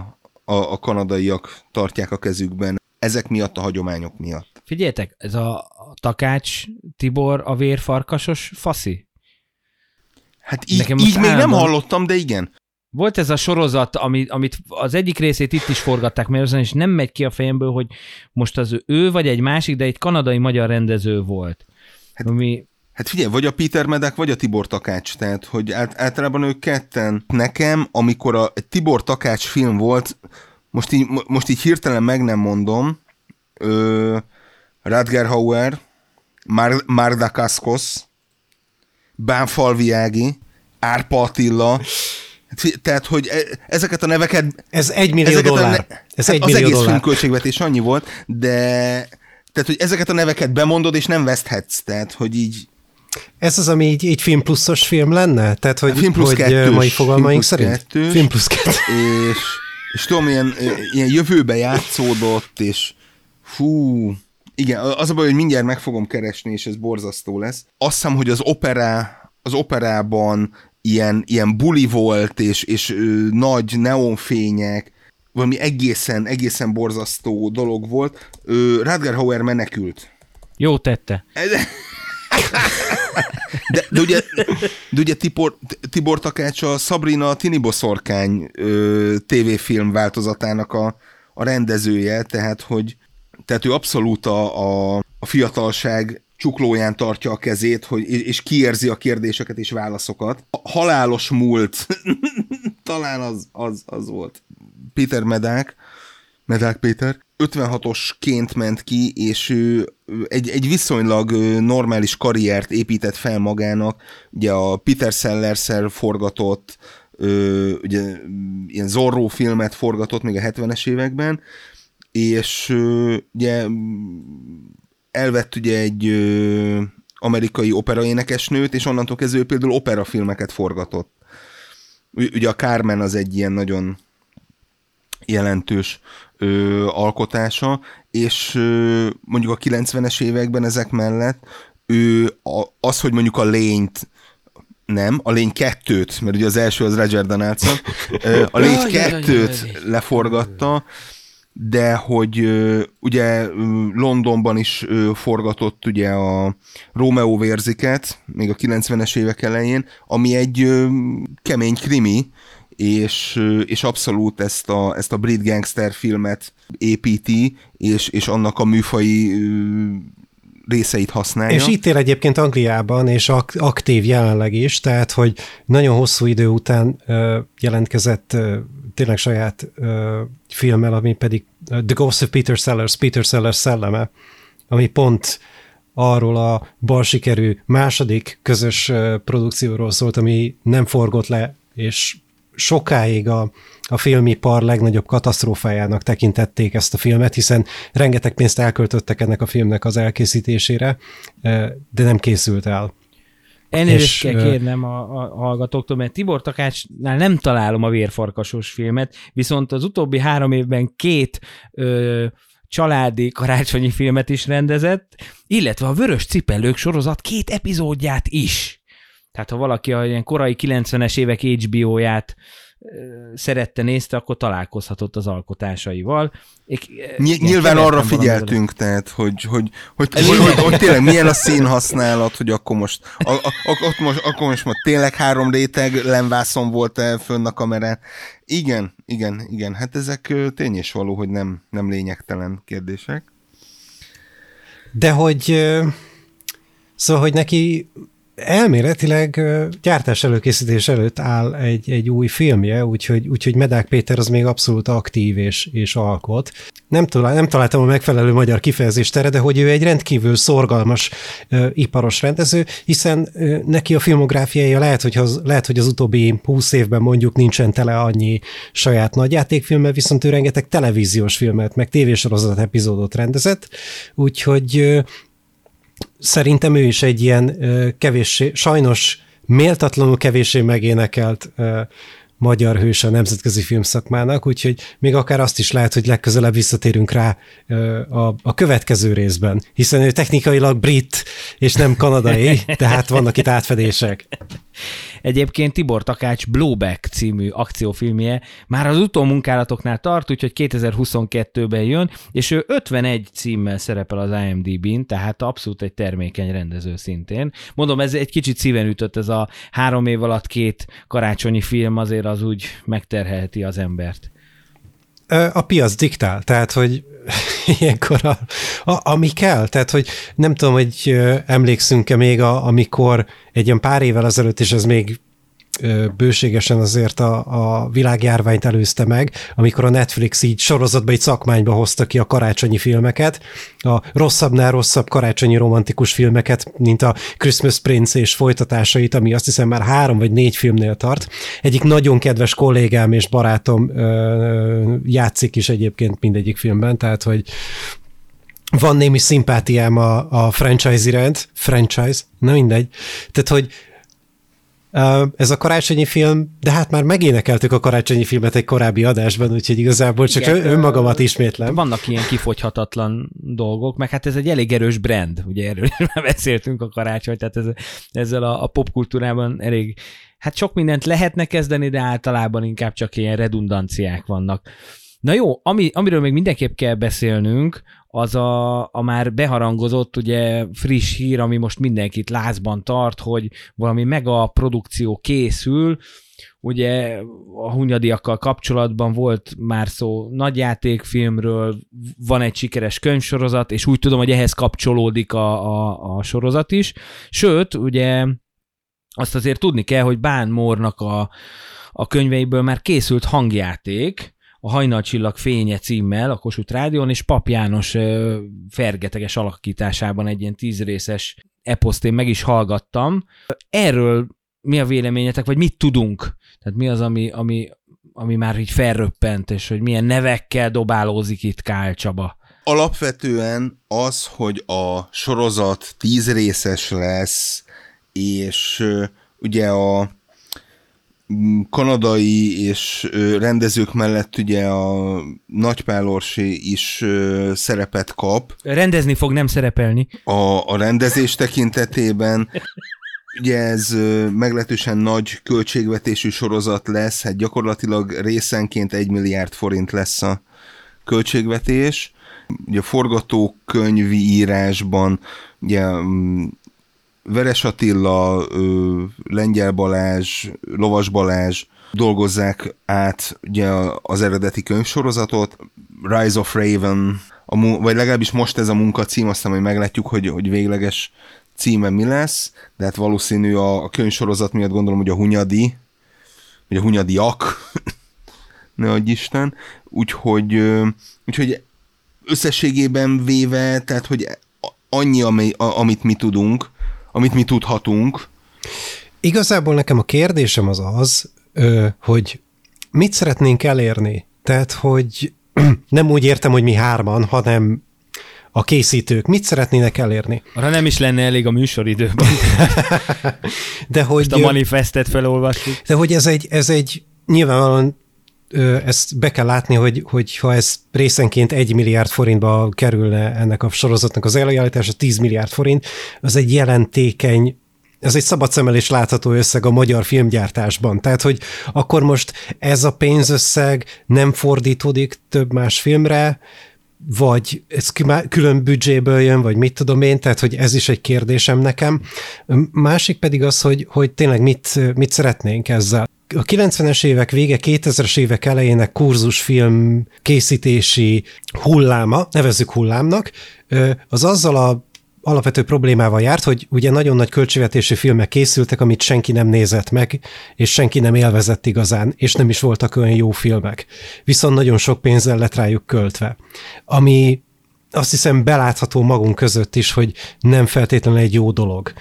a, a kanadaiak tartják a kezükben. Ezek miatt, a hagyományok miatt. Figyeljetek, ez a Takács Tibor a vérfarkasos faszi? Hát így, így még nem hallottam, de igen. Volt ez a sorozat, amit, amit az egyik részét itt is forgatták, mert azon is nem megy ki a fejemből, hogy most az ő vagy egy másik, de egy kanadai-magyar rendező volt. Hát, ami... hát figyelj, vagy a Peter Medek, vagy a Tibor Takács, tehát hogy át, általában ők ketten. Nekem, amikor a Tibor Takács film volt, most így, most így hirtelen meg nem mondom, ö, Radger Hauer, Mar- Marda Kaskos, Bánfalviági, Árpa Attila, tehát, hogy e, ezeket a neveket... Ez egy millió dollár. Ne, ez hát egy az millió egész dollár. filmköltségvetés annyi volt, de tehát, hogy ezeket a neveket bemondod, és nem veszthetsz, tehát, hogy így... Ez az, ami így, így film pluszos film lenne? Tehát, hogy, film plusz hogy kettős, mai fogalmaink szerint? Kettős, film plusz kettős. És, és tudom, ilyen, ilyen jövőbe játszódott, és fú, igen, az a baj, hogy mindjárt meg fogom keresni, és ez borzasztó lesz. Azt hiszem, hogy az operá, az operában ilyen, ilyen buli volt, és, és ö, nagy neonfények, valami egészen, egészen borzasztó dolog volt. Ö, Radger Hauer menekült. Jó tette. De, de, ugye, de ugye Tibor, Tibor Takács a Sabrina Tiniboszorkány ö, tévéfilm változatának a, a rendezője, tehát hogy tehát ő abszolút a, a, a fiatalság csuklóján tartja a kezét, hogy, és kiérzi a kérdéseket és válaszokat. A halálos múlt, talán az, az, az volt. Péter Medák, Medák Péter, 56-osként ment ki, és ő egy, egy viszonylag normális karriert épített fel magának. Ugye a Peter sellers forgatott, ugye ilyen Zorro filmet forgatott még a 70-es években, és ugye elvett ugye egy amerikai operaénekesnőt, és onnantól kezdve ő például operafilmeket forgatott. Ugye a Carmen az egy ilyen nagyon jelentős ö, alkotása, és ö, mondjuk a 90-es években ezek mellett ő a, az, hogy mondjuk a lényt nem, a lény kettőt, mert ugye az első az Roger Donaldson, a lény kettőt leforgatta, de hogy ugye Londonban is forgatott ugye a Romeo vérziket, még a 90-es évek elején, ami egy kemény krimi, és, és abszolút ezt a, ezt a brit gangster filmet építi, és, és annak a műfai részeit használja. És itt él egyébként Angliában, és ak- aktív jelenleg is, tehát, hogy nagyon hosszú idő után ö, jelentkezett ö, tényleg saját ö, filmmel, ami pedig The Ghost of Peter Sellers, Peter Sellers szelleme, ami pont arról a bal sikerű második közös produkcióról szólt, ami nem forgott le, és sokáig a, a filmipar legnagyobb katasztrófájának tekintették ezt a filmet, hiszen rengeteg pénzt elköltöttek ennek a filmnek az elkészítésére, de nem készült el. Elnézést kell kérnem a, a hallgatóktól, mert Tibor Takácsnál nem találom a vérfarkasos filmet, viszont az utóbbi három évben két ö, családi karácsonyi filmet is rendezett, illetve a Vörös Cipelők sorozat két epizódját is. Tehát ha valaki a ilyen korai 90-es évek HBO-ját szerette, nézte, akkor találkozhatott az alkotásaival. Ny- igen, nyilván arra figyeltünk, tehát, hogy, hogy, hogy, hogy, hogy, hogy, hogy tényleg milyen a színhasználat, hogy akkor most, a, a, a, most, akkor most, most tényleg három réteg lemvászon volt el fönn a kamerán. Igen, igen, igen, hát ezek tény és való, hogy nem, nem lényegtelen kérdések. De hogy Szóval, hogy neki elméletileg gyártás előkészítés előtt áll egy, egy új filmje, úgyhogy, úgyhogy Medák Péter az még abszolút aktív és, és alkot. Nem, talál, nem találtam a megfelelő magyar kifejezést erre, de hogy ő egy rendkívül szorgalmas ö, iparos rendező, hiszen ö, neki a filmográfiája lehet hogy, az, lehet, hogy az utóbbi húsz évben mondjuk nincsen tele annyi saját nagy játékfilmmel, viszont ő rengeteg televíziós filmet, meg tévésorozat epizódot rendezett, úgyhogy ö, szerintem ő is egy ilyen kevéssé, sajnos méltatlanul kevéssé megénekelt magyar hős a nemzetközi filmszakmának, úgyhogy még akár azt is lehet, hogy legközelebb visszatérünk rá a, a következő részben, hiszen ő technikailag brit, és nem kanadai, tehát vannak itt átfedések. Egyébként Tibor Takács Blowback című akciófilmje már az utómunkálatoknál tart, úgyhogy 2022-ben jön, és ő 51 címmel szerepel az IMDb-n, tehát abszolút egy termékeny rendező szintén. Mondom, ez egy kicsit szíven ütött, ez a három év alatt két karácsonyi film azért az úgy megterhelheti az embert. A piac diktál, tehát, hogy ilyenkor a, a, ami kell, tehát, hogy nem tudom, hogy emlékszünk-e még, a, amikor egy ilyen pár évvel ezelőtt, és ez még bőségesen azért a, a világjárványt előzte meg, amikor a Netflix így sorozatba, egy szakmányba hozta ki a karácsonyi filmeket, a rosszabbnál rosszabb karácsonyi romantikus filmeket, mint a Christmas Prince és folytatásait, ami azt hiszem már három vagy négy filmnél tart. Egyik nagyon kedves kollégám és barátom ö, játszik is egyébként mindegyik filmben, tehát hogy van némi szimpátiám a, a franchise iránt, franchise, na mindegy. Tehát, hogy ez a karácsonyi film, de hát már megénekeltük a karácsonyi filmet egy korábbi adásban, úgyhogy igazából csak Igen, önmagamat ismétlem. Vannak ilyen kifogyhatatlan dolgok, meg hát ez egy elég erős brand, ugye erről már beszéltünk a karácsony, tehát ez, ezzel a, a popkultúrában elég, hát sok mindent lehetne kezdeni, de általában inkább csak ilyen redundanciák vannak. Na jó, ami, amiről még mindenképp kell beszélnünk, az a, a már beharangozott, ugye friss hír, ami most mindenkit lázban tart, hogy valami mega produkció készül, ugye a hunyadiakkal kapcsolatban volt már szó nagyjátékfilmről, van egy sikeres könyvsorozat, és úgy tudom, hogy ehhez kapcsolódik a, a, a sorozat is. Sőt, ugye azt azért tudni kell, hogy Bán Mornak a, a könyveiből már készült hangjáték, a Hajnalcsillag fénye címmel a Kossuth Rádión, és Pap János fergeteges alakításában egy ilyen tízrészes eposzt én meg is hallgattam. Erről mi a véleményetek, vagy mit tudunk? Tehát mi az, ami, ami, ami már így felröppent, és hogy milyen nevekkel dobálózik itt Kál Csaba? Alapvetően az, hogy a sorozat tíz részes lesz, és ugye a kanadai és rendezők mellett ugye a Nagypál Orsi is szerepet kap. Rendezni fog, nem szerepelni. A, a rendezés tekintetében ugye ez meglehetősen nagy költségvetésű sorozat lesz, hát gyakorlatilag részenként egy milliárd forint lesz a költségvetés. Ugye a forgatókönyvi írásban ugye Veres Attila, Lengyel Balázs, Lovas Balázs dolgozzák át ugye az eredeti könyvsorozatot. Rise of Raven, a, vagy legalábbis most ez a munkacím, aztán majd meglátjuk, hogy, hogy végleges címe mi lesz, de hát valószínű a, a könyvsorozat miatt gondolom, hogy a Hunyadi, vagy a Hunyadiak, ne adj Isten, úgyhogy, úgyhogy összességében véve, tehát hogy annyi, ami, amit mi tudunk, amit mi tudhatunk. Igazából nekem a kérdésem az az, hogy mit szeretnénk elérni? Tehát, hogy nem úgy értem, hogy mi hárman, hanem a készítők mit szeretnének elérni? Arra nem is lenne elég a műsoridőben. de hogy... Most a manifestet felolvasjuk. De hogy ez egy, ez egy nyilvánvalóan ezt be kell látni, hogy, hogy ha ez részenként egy milliárd forintba kerülne ennek a sorozatnak az előállítása, 10 milliárd forint, az egy jelentékeny ez egy szabad szemmel látható összeg a magyar filmgyártásban. Tehát, hogy akkor most ez a pénzösszeg nem fordítódik több más filmre, vagy ez külön büdzséből jön, vagy mit tudom én, tehát hogy ez is egy kérdésem nekem. Másik pedig az, hogy, hogy tényleg mit, mit szeretnénk ezzel. A 90-es évek vége, 2000-es évek elejének kurzusfilm készítési hulláma, nevezzük hullámnak, az azzal a alapvető problémával járt, hogy ugye nagyon nagy költségvetési filmek készültek, amit senki nem nézett meg, és senki nem élvezett igazán, és nem is voltak olyan jó filmek. Viszont nagyon sok pénzzel lett rájuk költve. Ami azt hiszem belátható magunk között is, hogy nem feltétlenül egy jó dolog.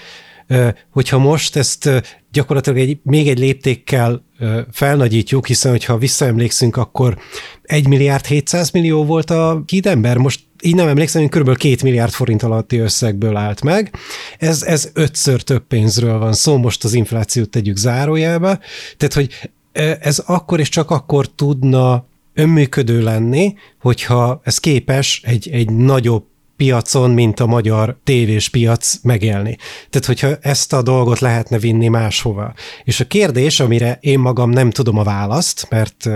Hogyha most ezt gyakorlatilag egy, még egy léptékkel felnagyítjuk, hiszen hogyha visszaemlékszünk, akkor 1 milliárd 700 millió volt a hídember, most így nem emlékszem, hogy kb. 2 milliárd forint alatti összegből állt meg. Ez, ez ötször több pénzről van szó, most az inflációt tegyük zárójelbe. Tehát, hogy ez akkor és csak akkor tudna önműködő lenni, hogyha ez képes egy, egy nagyobb piacon, mint a magyar tévés piac megélni. Tehát, hogyha ezt a dolgot lehetne vinni máshova. És a kérdés, amire én magam nem tudom a választ, mert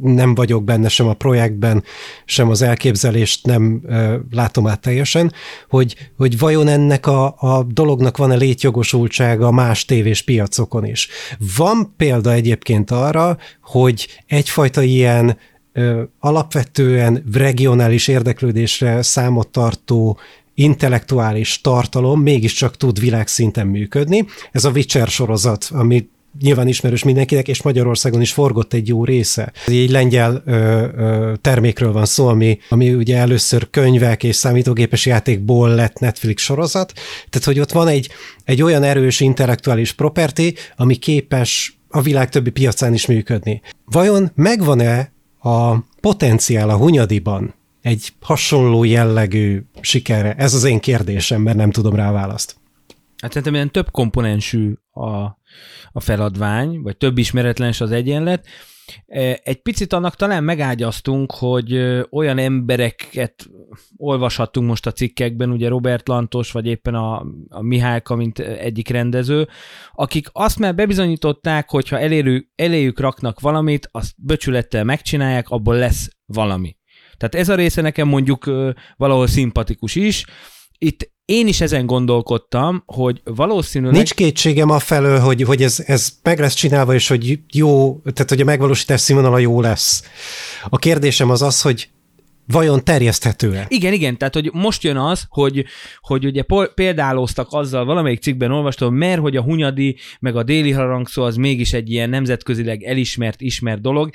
nem vagyok benne sem a projektben, sem az elképzelést nem ö, látom át teljesen, hogy, hogy vajon ennek a, a dolognak van-e létjogosultsága más tévés piacokon is. Van példa egyébként arra, hogy egyfajta ilyen ö, alapvetően regionális érdeklődésre számot tartó intellektuális tartalom mégiscsak tud világszinten működni. Ez a Witcher sorozat, amit nyilván ismerős mindenkinek, és Magyarországon is forgott egy jó része. Egy lengyel ö, ö, termékről van szó, ami, ami ugye először könyvek és számítógépes játékból lett Netflix sorozat, tehát hogy ott van egy, egy olyan erős intellektuális property, ami képes a világ többi piacán is működni. Vajon megvan-e a potenciál a Hunyadiban egy hasonló jellegű sikerre? Ez az én kérdésem, mert nem tudom rá választ. Hát szerintem ilyen több komponensű a, a feladvány, vagy több ismeretlens az egyenlet. E, egy picit annak talán megágyaztunk, hogy olyan embereket olvashattunk most a cikkekben, ugye Robert Lantos, vagy éppen a, a Mihálka, mint egyik rendező, akik azt már bebizonyították, hogy ha elérő, eléjük raknak valamit, azt böcsülettel megcsinálják, abból lesz valami. Tehát ez a része nekem mondjuk valahol szimpatikus is. Itt én is ezen gondolkodtam, hogy valószínűleg... Nincs kétségem a felől, hogy, hogy ez, ez meg lesz csinálva, és hogy jó, tehát hogy a megvalósítás színvonala jó lesz. A kérdésem az az, hogy vajon terjeszthető-e? Igen, igen, tehát hogy most jön az, hogy, hogy ugye példálóztak azzal, valamelyik cikkben olvastam, mert hogy a Hunyadi meg a déli harangszó az mégis egy ilyen nemzetközileg elismert, ismert dolog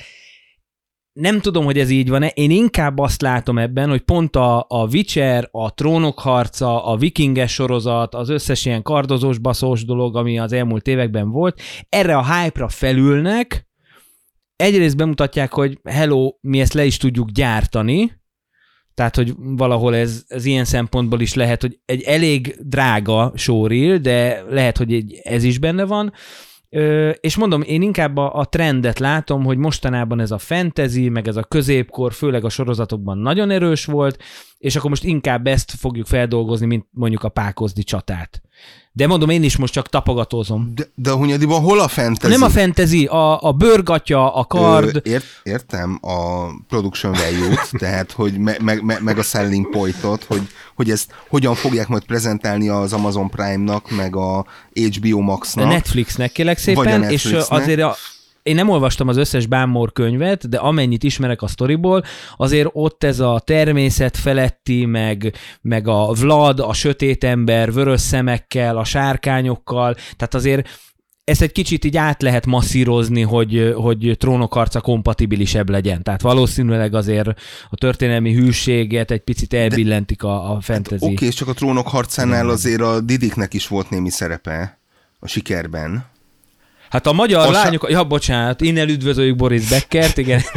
nem tudom, hogy ez így van-e, én inkább azt látom ebben, hogy pont a, a Witcher, a Trónok harca, a vikinges sorozat, az összes ilyen kardozós, baszós dolog, ami az elmúlt években volt, erre a hype-ra felülnek, egyrészt bemutatják, hogy hello, mi ezt le is tudjuk gyártani, tehát, hogy valahol ez, ez ilyen szempontból is lehet, hogy egy elég drága showreel, de lehet, hogy egy, ez is benne van, Ö, és mondom, én inkább a, a trendet látom, hogy mostanában ez a fantasy, meg ez a középkor, főleg a sorozatokban nagyon erős volt, és akkor most inkább ezt fogjuk feldolgozni, mint mondjuk a pákozdi csatát. De mondom, én is most csak tapogatózom. De, de a Hunyadiban hol a fantasy? Nem a fantasy, a, a bőrgatya, a kard. Ö, ért, értem a production value-t, tehát hogy me, me, me, meg a selling pointot, hogy, hogy ezt hogyan fogják majd prezentálni az Amazon Prime-nak, meg a HBO Max-nak. A Netflixnek kérlek szépen, és azért a, én nem olvastam az összes Bámor könyvet, de amennyit ismerek a sztoriból, azért ott ez a természet feletti, meg, meg a Vlad, a sötét ember, vörös szemekkel, a sárkányokkal, tehát azért ezt egy kicsit így át lehet masszírozni, hogy, hogy trónokarca kompatibilisebb legyen. Tehát valószínűleg azért a történelmi hűséget egy picit elbillentik a, a fantasy. Hát Oké, és csak a trónok harcánál azért a Didiknek is volt némi szerepe a sikerben. Hát a magyar a lányok, ja bocsánat, innen üdvözöljük Boris Beckert, igen.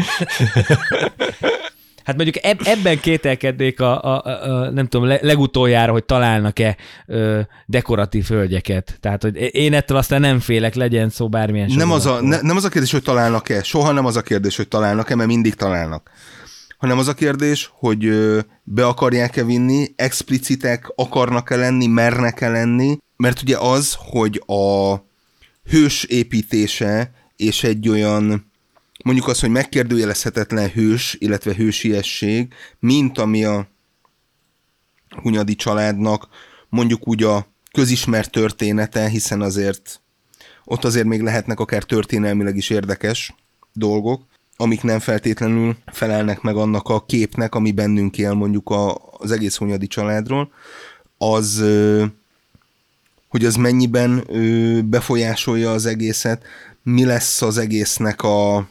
Hát mondjuk eb- ebben kételkednék a, a, a, nem tudom, le, legutoljára, hogy találnak-e ö, dekoratív hölgyeket. Tehát, hogy én ettől aztán nem félek, legyen szó bármilyen nem az, a, ne, nem az a kérdés, hogy találnak-e, soha nem az a kérdés, hogy találnak-e, mert mindig találnak. Hanem az a kérdés, hogy ö, be akarják-e vinni, explicitek akarnak-e lenni, mernek-e lenni, mert ugye az, hogy a hős építése és egy olyan mondjuk az, hogy megkérdőjelezhetetlen hős, illetve hősiesség, mint ami a Hunyadi családnak mondjuk úgy a közismert története, hiszen azért ott azért még lehetnek akár történelmileg is érdekes dolgok, amik nem feltétlenül felelnek meg annak a képnek, ami bennünk él mondjuk a, az egész Hunyadi családról, az hogy az mennyiben befolyásolja az egészet, mi lesz az egésznek a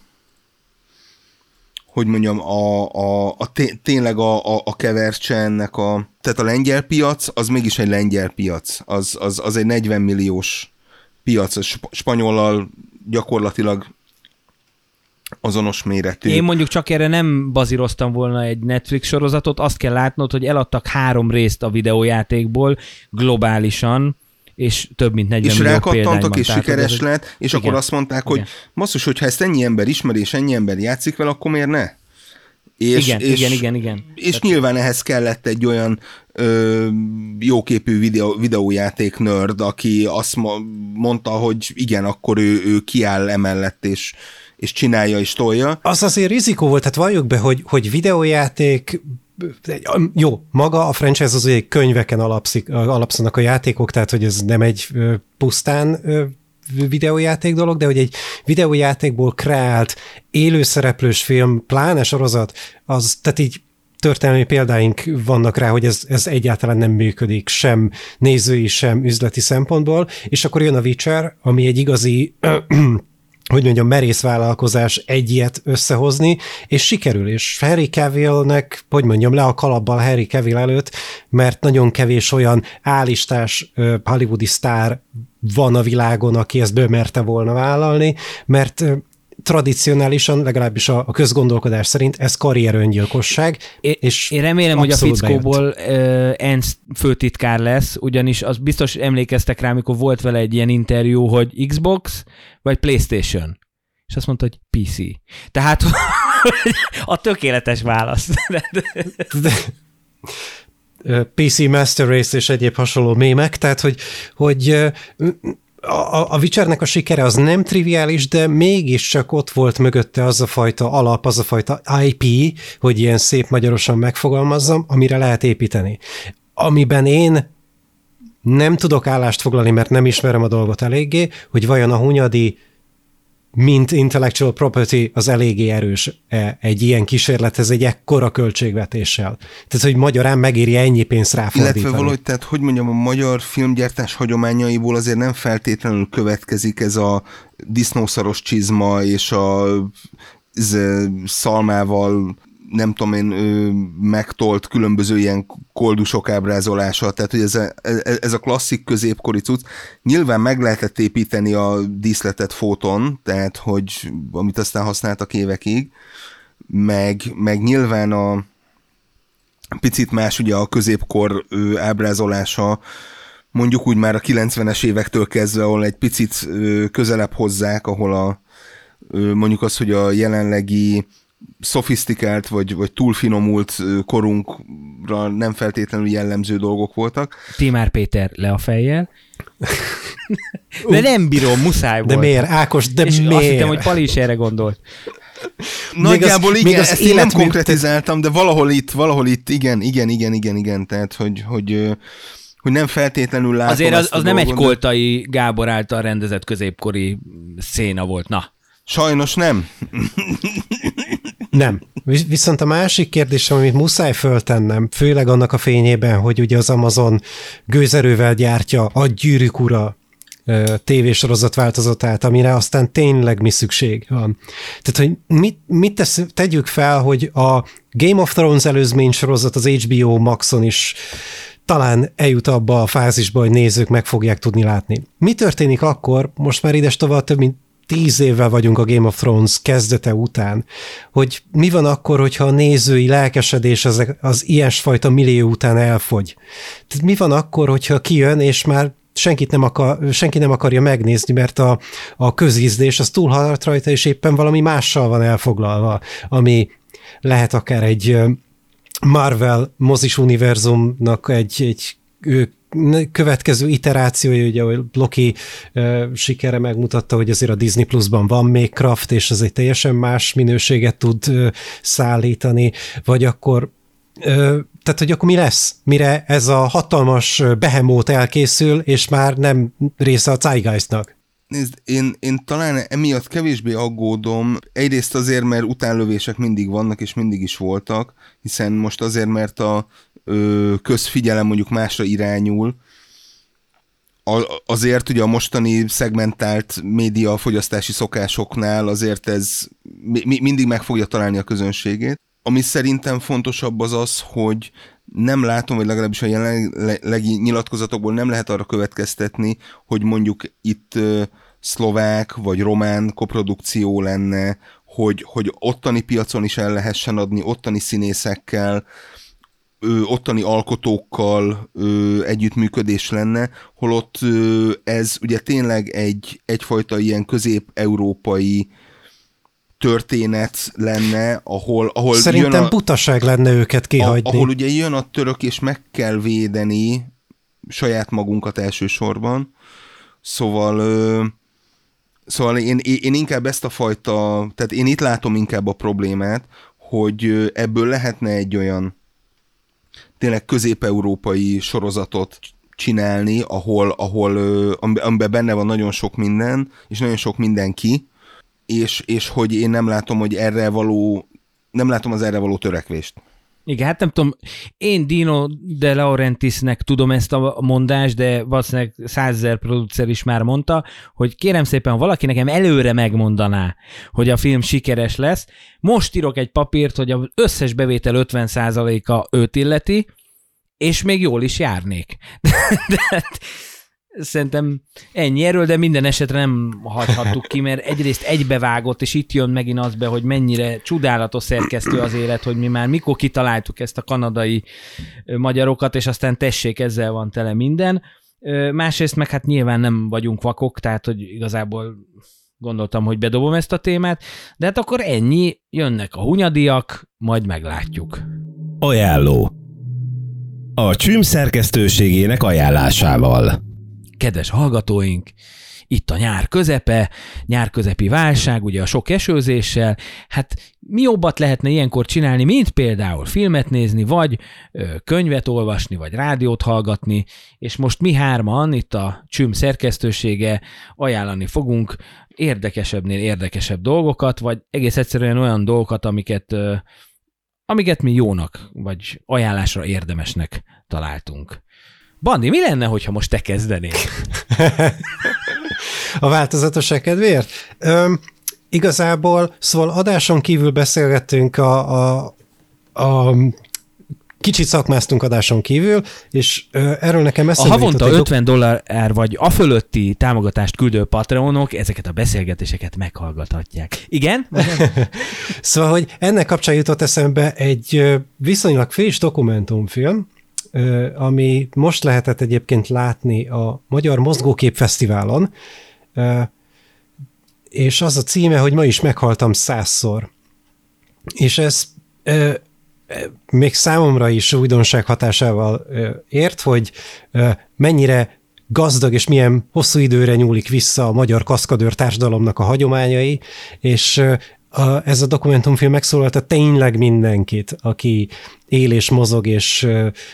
hogy mondjam, a, a, a tényleg a, a, a kevercse ennek a... Tehát a lengyel piac, az mégis egy lengyel piac. Az, az, az egy 40 milliós piac. A spanyollal gyakorlatilag azonos méretű. Én mondjuk csak erre nem bazíroztam volna egy Netflix sorozatot, azt kell látnod, hogy eladtak három részt a videójátékból globálisan, és több mint 40 és millió rákattantak, és sikeres lett, és igen. akkor azt mondták, hogy masszus, hogyha ezt ennyi ember ismeri, és ennyi ember játszik vele, akkor miért ne? És, igen, és, igen, igen, igen. És Tehát... nyilván ehhez kellett egy olyan ö, jóképű videó, videójáték nerd, aki azt mondta, hogy igen, akkor ő, ő kiáll emellett, és, és csinálja és tolja. Az azért rizikó volt, tehát valljuk be, hogy, hogy videójáték jó, maga a franchise az egy könyveken alapszik, alapszanak a játékok, tehát hogy ez nem egy pusztán videójáték dolog, de hogy egy videójátékból kreált élőszereplős film, pláne sorozat, az, tehát így történelmi példáink vannak rá, hogy ez, ez egyáltalán nem működik, sem nézői, sem üzleti szempontból, és akkor jön a Witcher, ami egy igazi hogy mondjam, merész vállalkozás egy ilyet összehozni, és sikerül, és Harry Cavillnek, hogy mondjam, le a kalabbal Harry Cavill előtt, mert nagyon kevés olyan állistás hollywoodi sztár van a világon, aki ezt bemerte volna vállalni, mert tradicionálisan, legalábbis a, a közgondolkodás szerint ez karrieröngyilkosság. És én remélem, hogy a fickóból uh, ENSZ főtitkár lesz, ugyanis az biztos emlékeztek rá, amikor volt vele egy ilyen interjú, hogy Xbox vagy PlayStation. És azt mondta, hogy PC. Tehát a tökéletes válasz. PC Master Race és egyéb hasonló mémek, tehát hogy, hogy a, a Witchernek a sikere az nem triviális, de mégiscsak ott volt mögötte az a fajta alap, az a fajta IP, hogy ilyen szép magyarosan megfogalmazzam, amire lehet építeni. Amiben én nem tudok állást foglalni, mert nem ismerem a dolgot eléggé, hogy vajon a hunyadi mint intellectual property az eléggé erős egy ilyen kísérlethez egy ekkora költségvetéssel. Tehát, hogy magyarán megéri ennyi pénzt ráfordítani. Illetve valahogy, tehát hogy mondjam, a magyar filmgyártás hagyományaiból azért nem feltétlenül következik ez a disznószaros csizma és a ez, szalmával nem tudom én, megtolt különböző ilyen koldusok ábrázolása, tehát hogy ez a, ez a klasszik középkori cucc. Nyilván meg lehetett építeni a díszletet fóton, tehát hogy amit aztán használtak évekig, meg, meg nyilván a picit más ugye a középkor ábrázolása, mondjuk úgy már a 90-es évektől kezdve, ahol egy picit közelebb hozzák, ahol a mondjuk az, hogy a jelenlegi szofisztikált vagy, vagy túlfinomult korunkra nem feltétlenül jellemző dolgok voltak. Timár Péter le a fejjel. de nem bírom, muszáj volt. De miért, Ákos, de És miért? azt hittem, hogy Pali is erre gondolt. Nagyjából még az, igen, még az ezt én nem konkretizáltam, de valahol itt, valahol itt, igen, igen, igen, igen, igen, tehát, hogy, hogy, hogy nem feltétlenül látom Azért az, az nem egy koltai Gábor által rendezett középkori széna volt, na. Sajnos nem. Nem. Viszont a másik kérdés, amit muszáj föltennem, főleg annak a fényében, hogy ugye az Amazon gőzerővel gyártja a gyűrűk ura tévésorozat változatát, amire aztán tényleg mi szükség van. Tehát, hogy mit, mit tesz, tegyük fel, hogy a Game of Thrones előzmény sorozat az HBO Maxon is talán eljut abba a fázisba, hogy nézők meg fogják tudni látni. Mi történik akkor, most már ides tovább több mint tíz évvel vagyunk a Game of Thrones kezdete után, hogy mi van akkor, hogyha a nézői lelkesedés az, az ilyesfajta millió után elfogy. Tehát mi van akkor, hogyha kijön, és már senkit nem akar, senki nem akarja megnézni, mert a, a közízdés az túlhaladt rajta, és éppen valami mással van elfoglalva, ami lehet akár egy Marvel mozis univerzumnak egy, egy következő iterációja, ugye, ahogy Loki uh, sikere megmutatta, hogy azért a Disney Plus-ban van még Kraft, és az egy teljesen más minőséget tud uh, szállítani, vagy akkor uh, tehát, hogy akkor mi lesz, mire ez a hatalmas behemót elkészül, és már nem része a Zeitgeistnak? Nézd, én, én talán emiatt kevésbé aggódom. Egyrészt azért, mert utánlövések mindig vannak, és mindig is voltak, hiszen most azért, mert a ö, közfigyelem mondjuk másra irányul, azért ugye a mostani szegmentált média fogyasztási szokásoknál azért ez mi, mindig meg fogja találni a közönségét. Ami szerintem fontosabb az az, hogy nem látom, vagy legalábbis a jelenlegi nyilatkozatokból nem lehet arra következtetni, hogy mondjuk itt szlovák vagy román koprodukció lenne, hogy, hogy ottani piacon is el lehessen adni, ottani színészekkel, ö, ottani alkotókkal ö, együttműködés lenne, holott ö, ez ugye tényleg egy, egyfajta ilyen közép-európai történet lenne, ahol, ahol Szerintem jön a, butaság lenne őket kihagyni. ahol ugye jön a török, és meg kell védeni saját magunkat elsősorban. Szóval ö, Szóval én, én inkább ezt a fajta, tehát én itt látom inkább a problémát, hogy ebből lehetne egy olyan tényleg közép-európai sorozatot csinálni, ahol, ahol amiben benne van nagyon sok minden, és nagyon sok mindenki, és, és hogy én nem látom, hogy erre való, nem látom az erre való törekvést. Igen, hát nem tudom, én Dino de Laurentisnek tudom ezt a mondást, de valószínűleg százezer producer is már mondta, hogy kérem szépen, valaki nekem előre megmondaná, hogy a film sikeres lesz, most írok egy papírt, hogy az összes bevétel 50%-a őt illeti, és még jól is járnék. De, de, Szerintem ennyi erről, de minden esetre nem hagyhattuk ki, mert egyrészt egybevágott, és itt jön megint az be, hogy mennyire csodálatos szerkesztő az élet, hogy mi már mikor kitaláltuk ezt a kanadai magyarokat, és aztán tessék, ezzel van tele minden. Másrészt meg hát nyilván nem vagyunk vakok, tehát hogy igazából gondoltam, hogy bedobom ezt a témát, de hát akkor ennyi, jönnek a hunyadiak, majd meglátjuk. Ajánló A csüm szerkesztőségének ajánlásával kedves hallgatóink, itt a nyár közepe, nyár közepi válság, ugye a sok esőzéssel, hát mi jobbat lehetne ilyenkor csinálni, mint például filmet nézni, vagy könyvet olvasni, vagy rádiót hallgatni, és most mi hárman, itt a Csüm szerkesztősége ajánlani fogunk érdekesebbnél érdekesebb dolgokat, vagy egész egyszerűen olyan dolgokat, amiket, amiket mi jónak, vagy ajánlásra érdemesnek találtunk. Bandi, mi lenne, hogyha most te kezdenél? a változatosság kedvéért? Öm, igazából, szóval adáson kívül beszélgettünk a, a, a kicsit szakmáztunk adáson kívül, és erről nekem eszembe A havonta 50 dollár vagy a fölötti támogatást küldő patronok ezeket a beszélgetéseket meghallgathatják. Igen? szóval, hogy ennek kapcsán jutott eszembe egy viszonylag friss dokumentumfilm, ami most lehetett egyébként látni a Magyar Mozgókép Fesztiválon, és az a címe, hogy ma is meghaltam százszor. És ez még számomra is újdonság hatásával ért, hogy mennyire gazdag és milyen hosszú időre nyúlik vissza a magyar kaszkadőr társadalomnak a hagyományai, és a, ez a dokumentumfilm megszólalta tényleg mindenkit, aki él és mozog és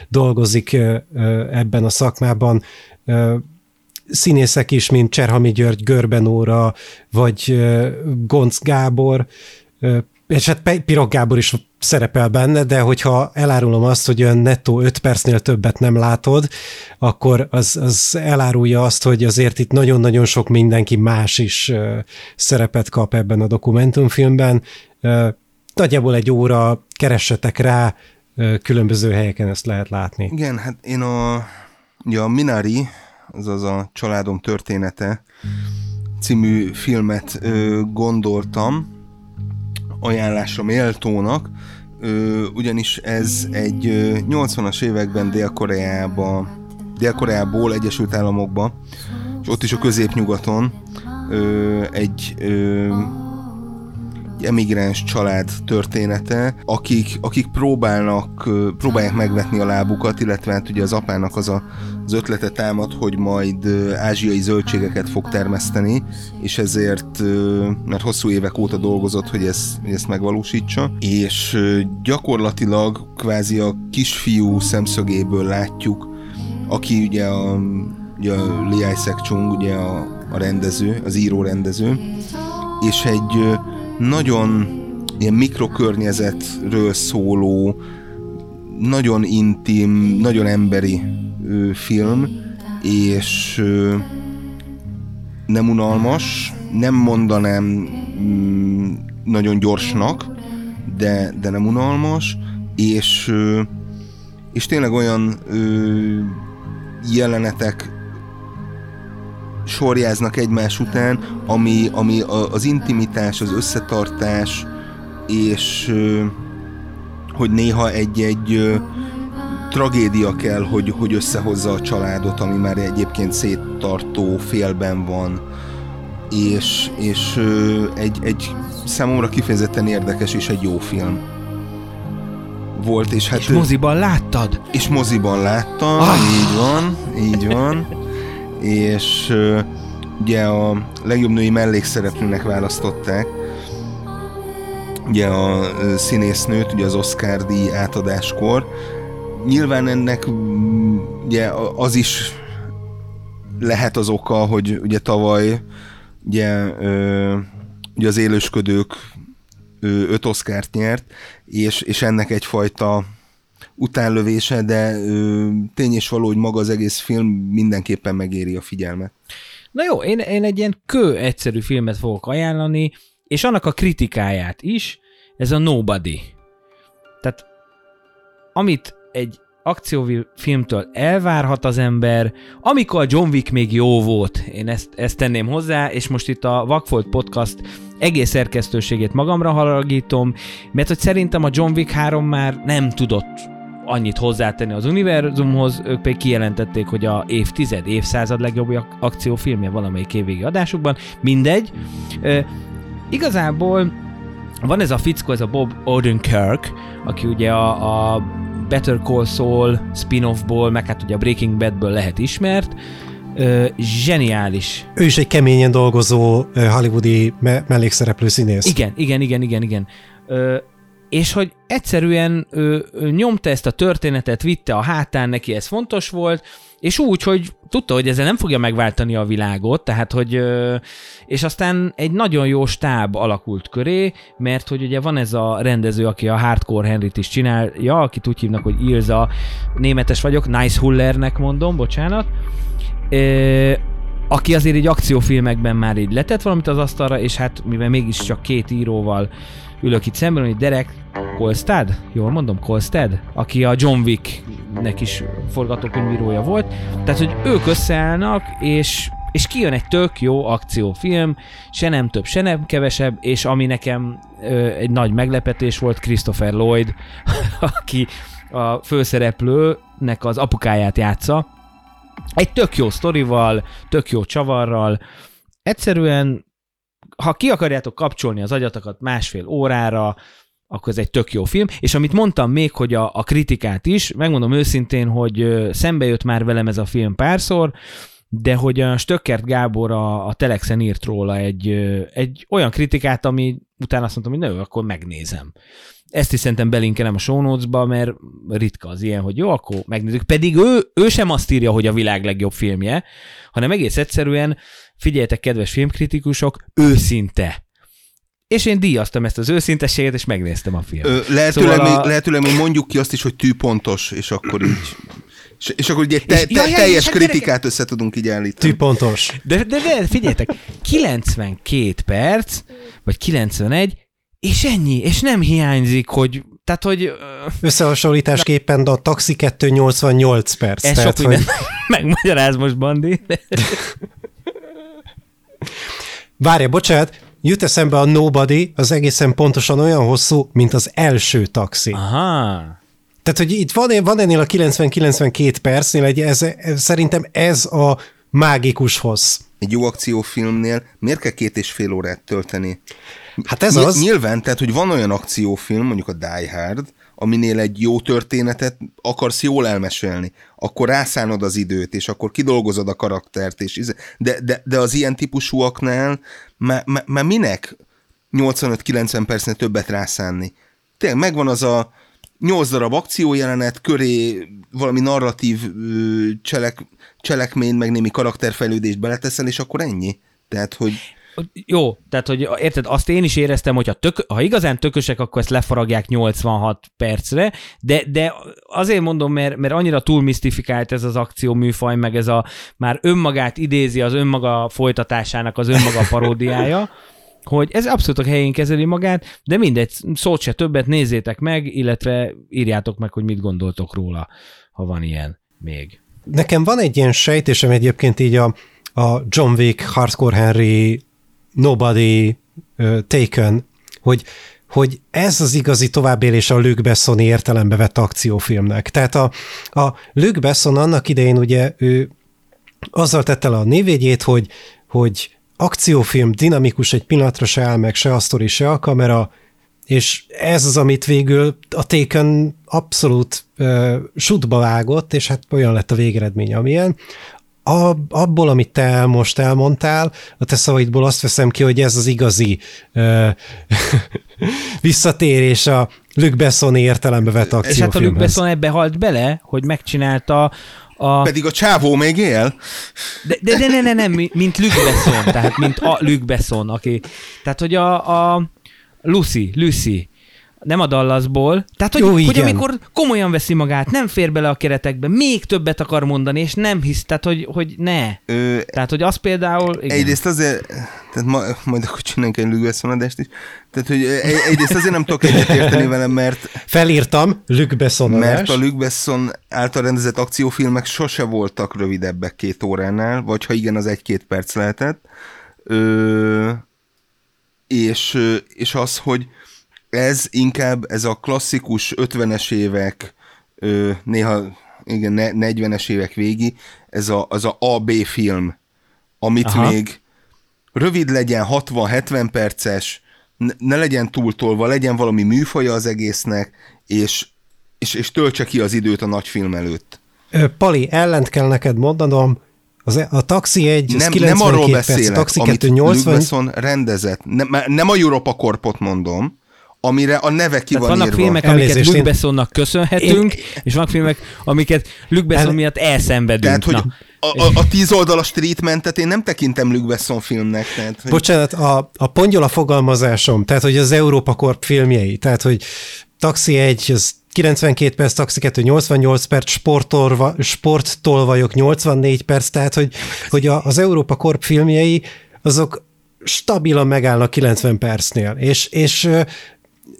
dolgozik ebben a szakmában. Uh, színészek is, mint Cserhami György, Görbenóra, vagy uh, Gonc Gábor, és hát Pirog Gábor is szerepel benne, de hogyha elárulom azt, hogy olyan nettó 5 percnél többet nem látod, akkor az, az elárulja azt, hogy azért itt nagyon-nagyon sok mindenki más is szerepet kap ebben a dokumentumfilmben. Nagyjából egy óra, keressetek rá, különböző helyeken ezt lehet látni. Igen, hát én a, ugye a Minari, azaz a Családom története című filmet ö, gondoltam, ajánlásra méltónak, ugyanis ez egy ö, 80-as években Dél-Koreába, Dél-Koreából Egyesült Államokba, és ott is a középnyugaton egy emigráns család története, akik, akik próbálnak, próbálják megvetni a lábukat, illetve hát ugye az apának az a, az ötlete támad, hogy majd ázsiai zöldségeket fog termeszteni, és ezért, mert hosszú évek óta dolgozott, hogy ezt, hogy ezt megvalósítsa, és gyakorlatilag kvázi a kisfiú szemszögéből látjuk, aki ugye a, ugye a Lee Isaac Chung, ugye a, a rendező, az író rendező, és egy nagyon ilyen mikrokörnyezetről szóló, nagyon intim, nagyon emberi ö, film, és ö, nem unalmas, nem mondanám mm, nagyon gyorsnak, de, de nem unalmas, és, ö, és tényleg olyan ö, jelenetek sorjáznak egymás után, ami, ami az intimitás, az összetartás, és hogy néha egy-egy tragédia kell, hogy, hogy összehozza a családot, ami már egyébként széttartó félben van, és, és egy, egy számomra kifejezetten érdekes és egy jó film volt, és hát... És moziban láttad? És moziban láttam, ah. így van, így van. És ugye a legjobb női mellékszereplőnek választották, ugye a színésznőt, ugye az Oscar díj átadáskor. Nyilván ennek ugye az is lehet az oka, hogy ugye tavaly ugye, ugye az élősködők öt oszkárt nyert, és, és ennek egyfajta utánlövése, de ö, tény és való, hogy maga az egész film mindenképpen megéri a figyelmet. Na jó, én, én egy ilyen kő egyszerű filmet fogok ajánlani, és annak a kritikáját is, ez a Nobody. Tehát amit egy akciófilmtől elvárhat az ember, amikor John Wick még jó volt, én ezt, ezt tenném hozzá, és most itt a Vakfolt Podcast egész szerkesztőségét magamra haragítom, mert hogy szerintem a John Wick 3 már nem tudott annyit hozzátenni az univerzumhoz, ők pedig kijelentették, hogy a évtized, évszázad legjobb akciófilmje valamelyik évvégi adásukban, mindegy. E, igazából van ez a fickó, ez a Bob Odenkirk, aki ugye a, a Better Call Saul spin-offból, meg hát ugye a Breaking Badből lehet ismert, Ö, zseniális. Ő is egy keményen dolgozó hollywoodi me- mellékszereplő színész. Igen, igen, igen, igen, igen. Ö, és hogy egyszerűen ő, ő nyomta ezt a történetet, vitte a hátán, neki ez fontos volt, és úgy, hogy tudta, hogy ezzel nem fogja megváltani a világot, tehát, hogy és aztán egy nagyon jó stáb alakult köré, mert hogy ugye van ez a rendező, aki a Hardcore Henryt is csinálja, akit úgy hívnak, hogy Ilza, németes vagyok, Nice Hullernek mondom, bocsánat, aki azért egy akciófilmekben már így letett valamit az asztalra, és hát mivel mégiscsak két íróval ülök itt szemben, hogy Derek Kolstad, jól mondom, Kolstad, aki a John Wick-nek is forgatókönyvírója volt, tehát hogy ők összeállnak, és és kijön egy tök jó akciófilm, se nem több, se nem kevesebb, és ami nekem ö, egy nagy meglepetés volt, Christopher Lloyd, aki a főszereplőnek az apukáját játsza, egy tök jó sztorival, tök jó csavarral, egyszerűen ha ki akarjátok kapcsolni az agyatokat másfél órára, akkor ez egy tök jó film. És amit mondtam még, hogy a, a kritikát is, megmondom őszintén, hogy szembe jött már velem ez a film párszor, de hogy a Stöckert Gábor a, a Telexen írt róla egy, egy olyan kritikát, ami utána azt mondtam, hogy nő, akkor megnézem. Ezt is szerintem belinkelem a show notes-ba, mert ritka az ilyen, hogy jó, akkor megnézzük. Pedig ő, ő sem azt írja, hogy a világ legjobb filmje, hanem egész egyszerűen figyeljetek, kedves filmkritikusok, őszinte. És én díjaztam ezt az őszintességet, és megnéztem a filmet. Ö, lehetőleg, szóval a... lehetőleg még mondjuk ki azt is, hogy tűpontos, és akkor így... És, és akkor ugye te, te, jaj, teljes jaj, kritikát gyereke... össze tudunk így állítani. Tűpontos. De, de, de figyeljetek, 92 perc, vagy 91, és ennyi, és nem hiányzik, hogy tehát, hogy... Összehasonlításképpen a Taxi 288 perc. Ez tehát, sok hogy... megmagyaráz most, Bandi. Várja, bocsánat, jut eszembe a Nobody, az egészen pontosan olyan hosszú, mint az első taxi. Aha. Tehát, hogy itt van, van ennél a 90-92 percnél, egy, ez, ez, szerintem ez a mágikus hossz. Egy jó akciófilmnél miért kell két és fél órát tölteni? Hát ez Ny- az. Nyilván, tehát, hogy van olyan akciófilm, mondjuk a Die Hard, aminél egy jó történetet akarsz jól elmesélni, akkor rászánod az időt, és akkor kidolgozod a karaktert, és de, de, de az ilyen típusúaknál már, már minek 85-90 percnél többet rászánni? Tényleg megvan az a 8 darab akciójelenet, köré valami narratív cselek, cselekmény, meg némi karakterfejlődést beleteszel, és akkor ennyi. Tehát, hogy jó, tehát, hogy érted, azt én is éreztem, hogy ha, tök, ha igazán tökösek, akkor ezt lefaragják 86 percre, de, de azért mondom, mert, mert annyira túl misztifikált ez az akció műfaj, meg ez a már önmagát idézi az önmaga folytatásának az önmaga paródiája, hogy ez abszolút a helyén kezeli magát, de mindegy, szót se többet nézzétek meg, illetve írjátok meg, hogy mit gondoltok róla, ha van ilyen még. Nekem van egy ilyen sejtésem egyébként így a, a John Wick, Hardcore Henry Nobody, uh, Taken, hogy, hogy ez az igazi továbbélés a Luke Bessoni értelembe vett akciófilmnek. Tehát a, a Luke Besson annak idején ugye ő azzal tette le a névjegyét, hogy, hogy akciófilm, dinamikus, egy pillanatra se áll meg se a sztori, se a kamera, és ez az, amit végül a Taken abszolút uh, sutba vágott, és hát olyan lett a végeredmény, amilyen. A, abból, amit te most elmondtál, a te szavaidból azt veszem ki, hogy ez az igazi uh, visszatérés a Luc Besson értelembe vett akciófilmhez. És hát a Luc Besson ebbe halt bele, hogy megcsinálta a... Pedig a csávó még él. De, de, de ne, ne, nem, mint Luc Besson, tehát mint a Luc Besson, aki... Tehát, hogy a, a Lucy, Lucy, nem a Dallasból. Tehát, hogy, Jó, hogy amikor komolyan veszi magát, nem fér bele a keretekbe, még többet akar mondani, és nem hisz, tehát, hogy, hogy ne. Ö, tehát, hogy az például... Igen. Egyrészt azért, tehát ma, majd akkor csináljunk egy lügbeszonadást is, tehát, hogy egyrészt azért nem tudok egyetérteni velem, mert... Felírtam, lügbeszonadást. Mert a lügbeszon által rendezett akciófilmek sose voltak rövidebbek két óránál, vagy ha igen, az egy-két perc lehetett. Ö, és, és az, hogy ez inkább ez a klasszikus 50-es évek, néha igen, 40-es évek végi, ez a, az a AB film, amit Aha. még rövid legyen, 60-70 perces, ne legyen túltolva, legyen valami műfaja az egésznek, és, és, és töltse ki az időt a nagy film előtt. Pali, ellent kell neked mondanom, az, e- a Taxi 1, nem, nem arról beszélek, perc, Taxi 2, 80... Luke rendezett, nem, nem a Europa Corpot mondom, amire a neve ki Tehát van vannak írva. filmek, Elnézést, amiket Luke Bessonnak köszönhetünk, én... és vannak filmek, amiket Luke Besson El... miatt elszenvedünk. Tehát, hogy a, a, a tíz oldalas treatmentet én nem tekintem Luke Besson filmnek. Tehát, hogy... Bocsánat, a, a pongyola fogalmazásom, tehát hogy az Európa Corp filmjei, tehát hogy Taxi 1, az 92 perc, Taxi 2 88 perc, sportolva, sporttolvajok 84 perc, tehát hogy, hogy a, az Európa Corp filmjei azok stabilan megállnak 90 percnél, és, és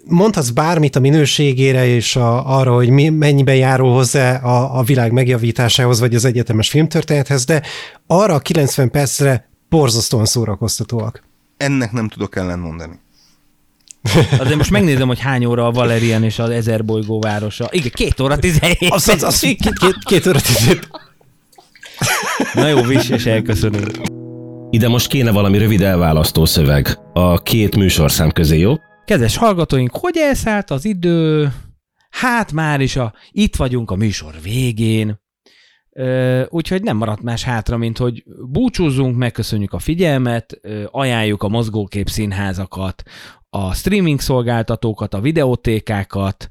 mondhatsz bármit a minőségére és a, arra, hogy mi, mennyiben járul hozzá a, a világ megjavításához, vagy az egyetemes filmtörténethez, de arra a 90 percre borzasztóan szórakoztatóak. Ennek nem tudok ellentmondani. Azért most megnézem, hogy hány óra a Valerian és az Ezer bolygó városa. Igen, két óra tizenhét. Az, az, az, két, két, két óra tizenhét. Na jó, vis, és elköszönünk. Ide most kéne valami rövid elválasztó szöveg a két műsorszám közé, jó? Kedves hallgatóink, hogy elszállt az idő? Hát már is a, itt vagyunk a műsor végén. Ö, úgyhogy nem maradt más hátra, mint hogy búcsúzzunk, megköszönjük a figyelmet, ö, ajánljuk a mozgókép színházakat, a streaming szolgáltatókat, a videótékákat,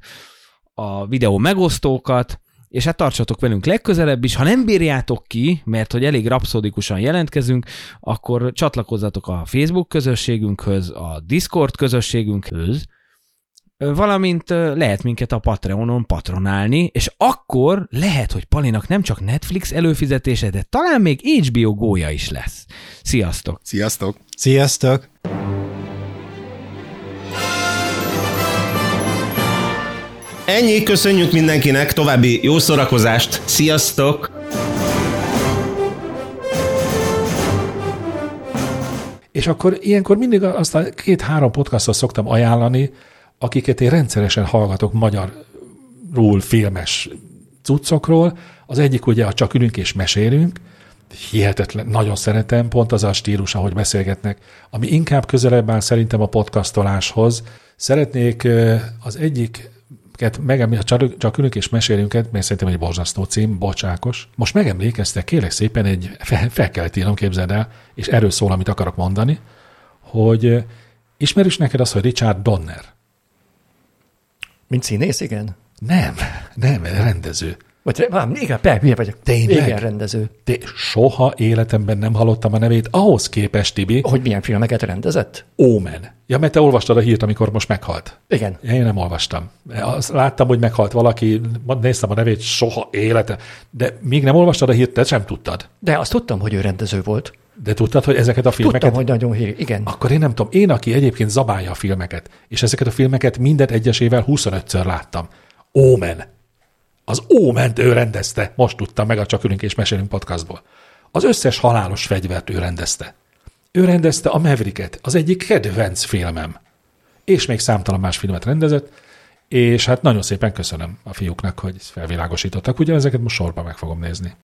a videó megosztókat, és hát tartsatok velünk legközelebb is. Ha nem bírjátok ki, mert hogy elég rapszodikusan jelentkezünk, akkor csatlakozzatok a Facebook közösségünkhöz, a Discord közösségünkhöz, valamint lehet minket a Patreonon patronálni, és akkor lehet, hogy Palinak nem csak Netflix előfizetése, de talán még HBO gója is lesz. Sziasztok! Sziasztok! Sziasztok! Ennyi, köszönjük mindenkinek, további jó szórakozást, sziasztok! És akkor ilyenkor mindig azt a két-három podcastot szoktam ajánlani, akiket én rendszeresen hallgatok magyarul filmes cuccokról. Az egyik ugye a Csak ülünk és mesélünk, hihetetlen, nagyon szeretem, pont az a stílus, ahogy beszélgetnek, ami inkább közelebb áll szerintem a podcastoláshoz. Szeretnék az egyik megemlít, csak, csak ülünk és mesélünk, mert szerintem egy borzasztó cím, bocsákos. Most megemlékeztek, kérlek szépen, egy, fel, fel kellett írnom, képzeld el, és erről szól, amit akarok mondani, hogy ismerős neked az, hogy Richard Donner? Mint színész, igen? Nem, nem, rendező. Vagy, vám, igen, persze, milyen vagyok. Tényleg? Igen, rendező. De soha életemben nem hallottam a nevét, ahhoz képest, Tibi. Hogy milyen filmeket rendezett? Omen. Ja, mert te olvastad a hírt, amikor most meghalt. Igen. Én nem olvastam. Azt láttam, hogy meghalt valaki, néztem a nevét, soha élete. De még nem olvastad a hírt, te sem tudtad. De azt tudtam, hogy ő rendező volt. De tudtad, hogy ezeket a filmeket... Tudtam, hogy nagyon hír, igen. Akkor én nem tudom, én, aki egyébként zabálja a filmeket, és ezeket a filmeket mindet egyesével 25-ször láttam. Omen. Az Óment ő rendezte, most tudtam meg a Csak és mesélünk podcastból. Az összes halálos fegyvert ő rendezte. Ő rendezte a Mavericket, az egyik kedvenc filmem. És még számtalan más filmet rendezett, és hát nagyon szépen köszönöm a fiúknak, hogy felvilágosítottak. Ugye ezeket most sorban meg fogom nézni.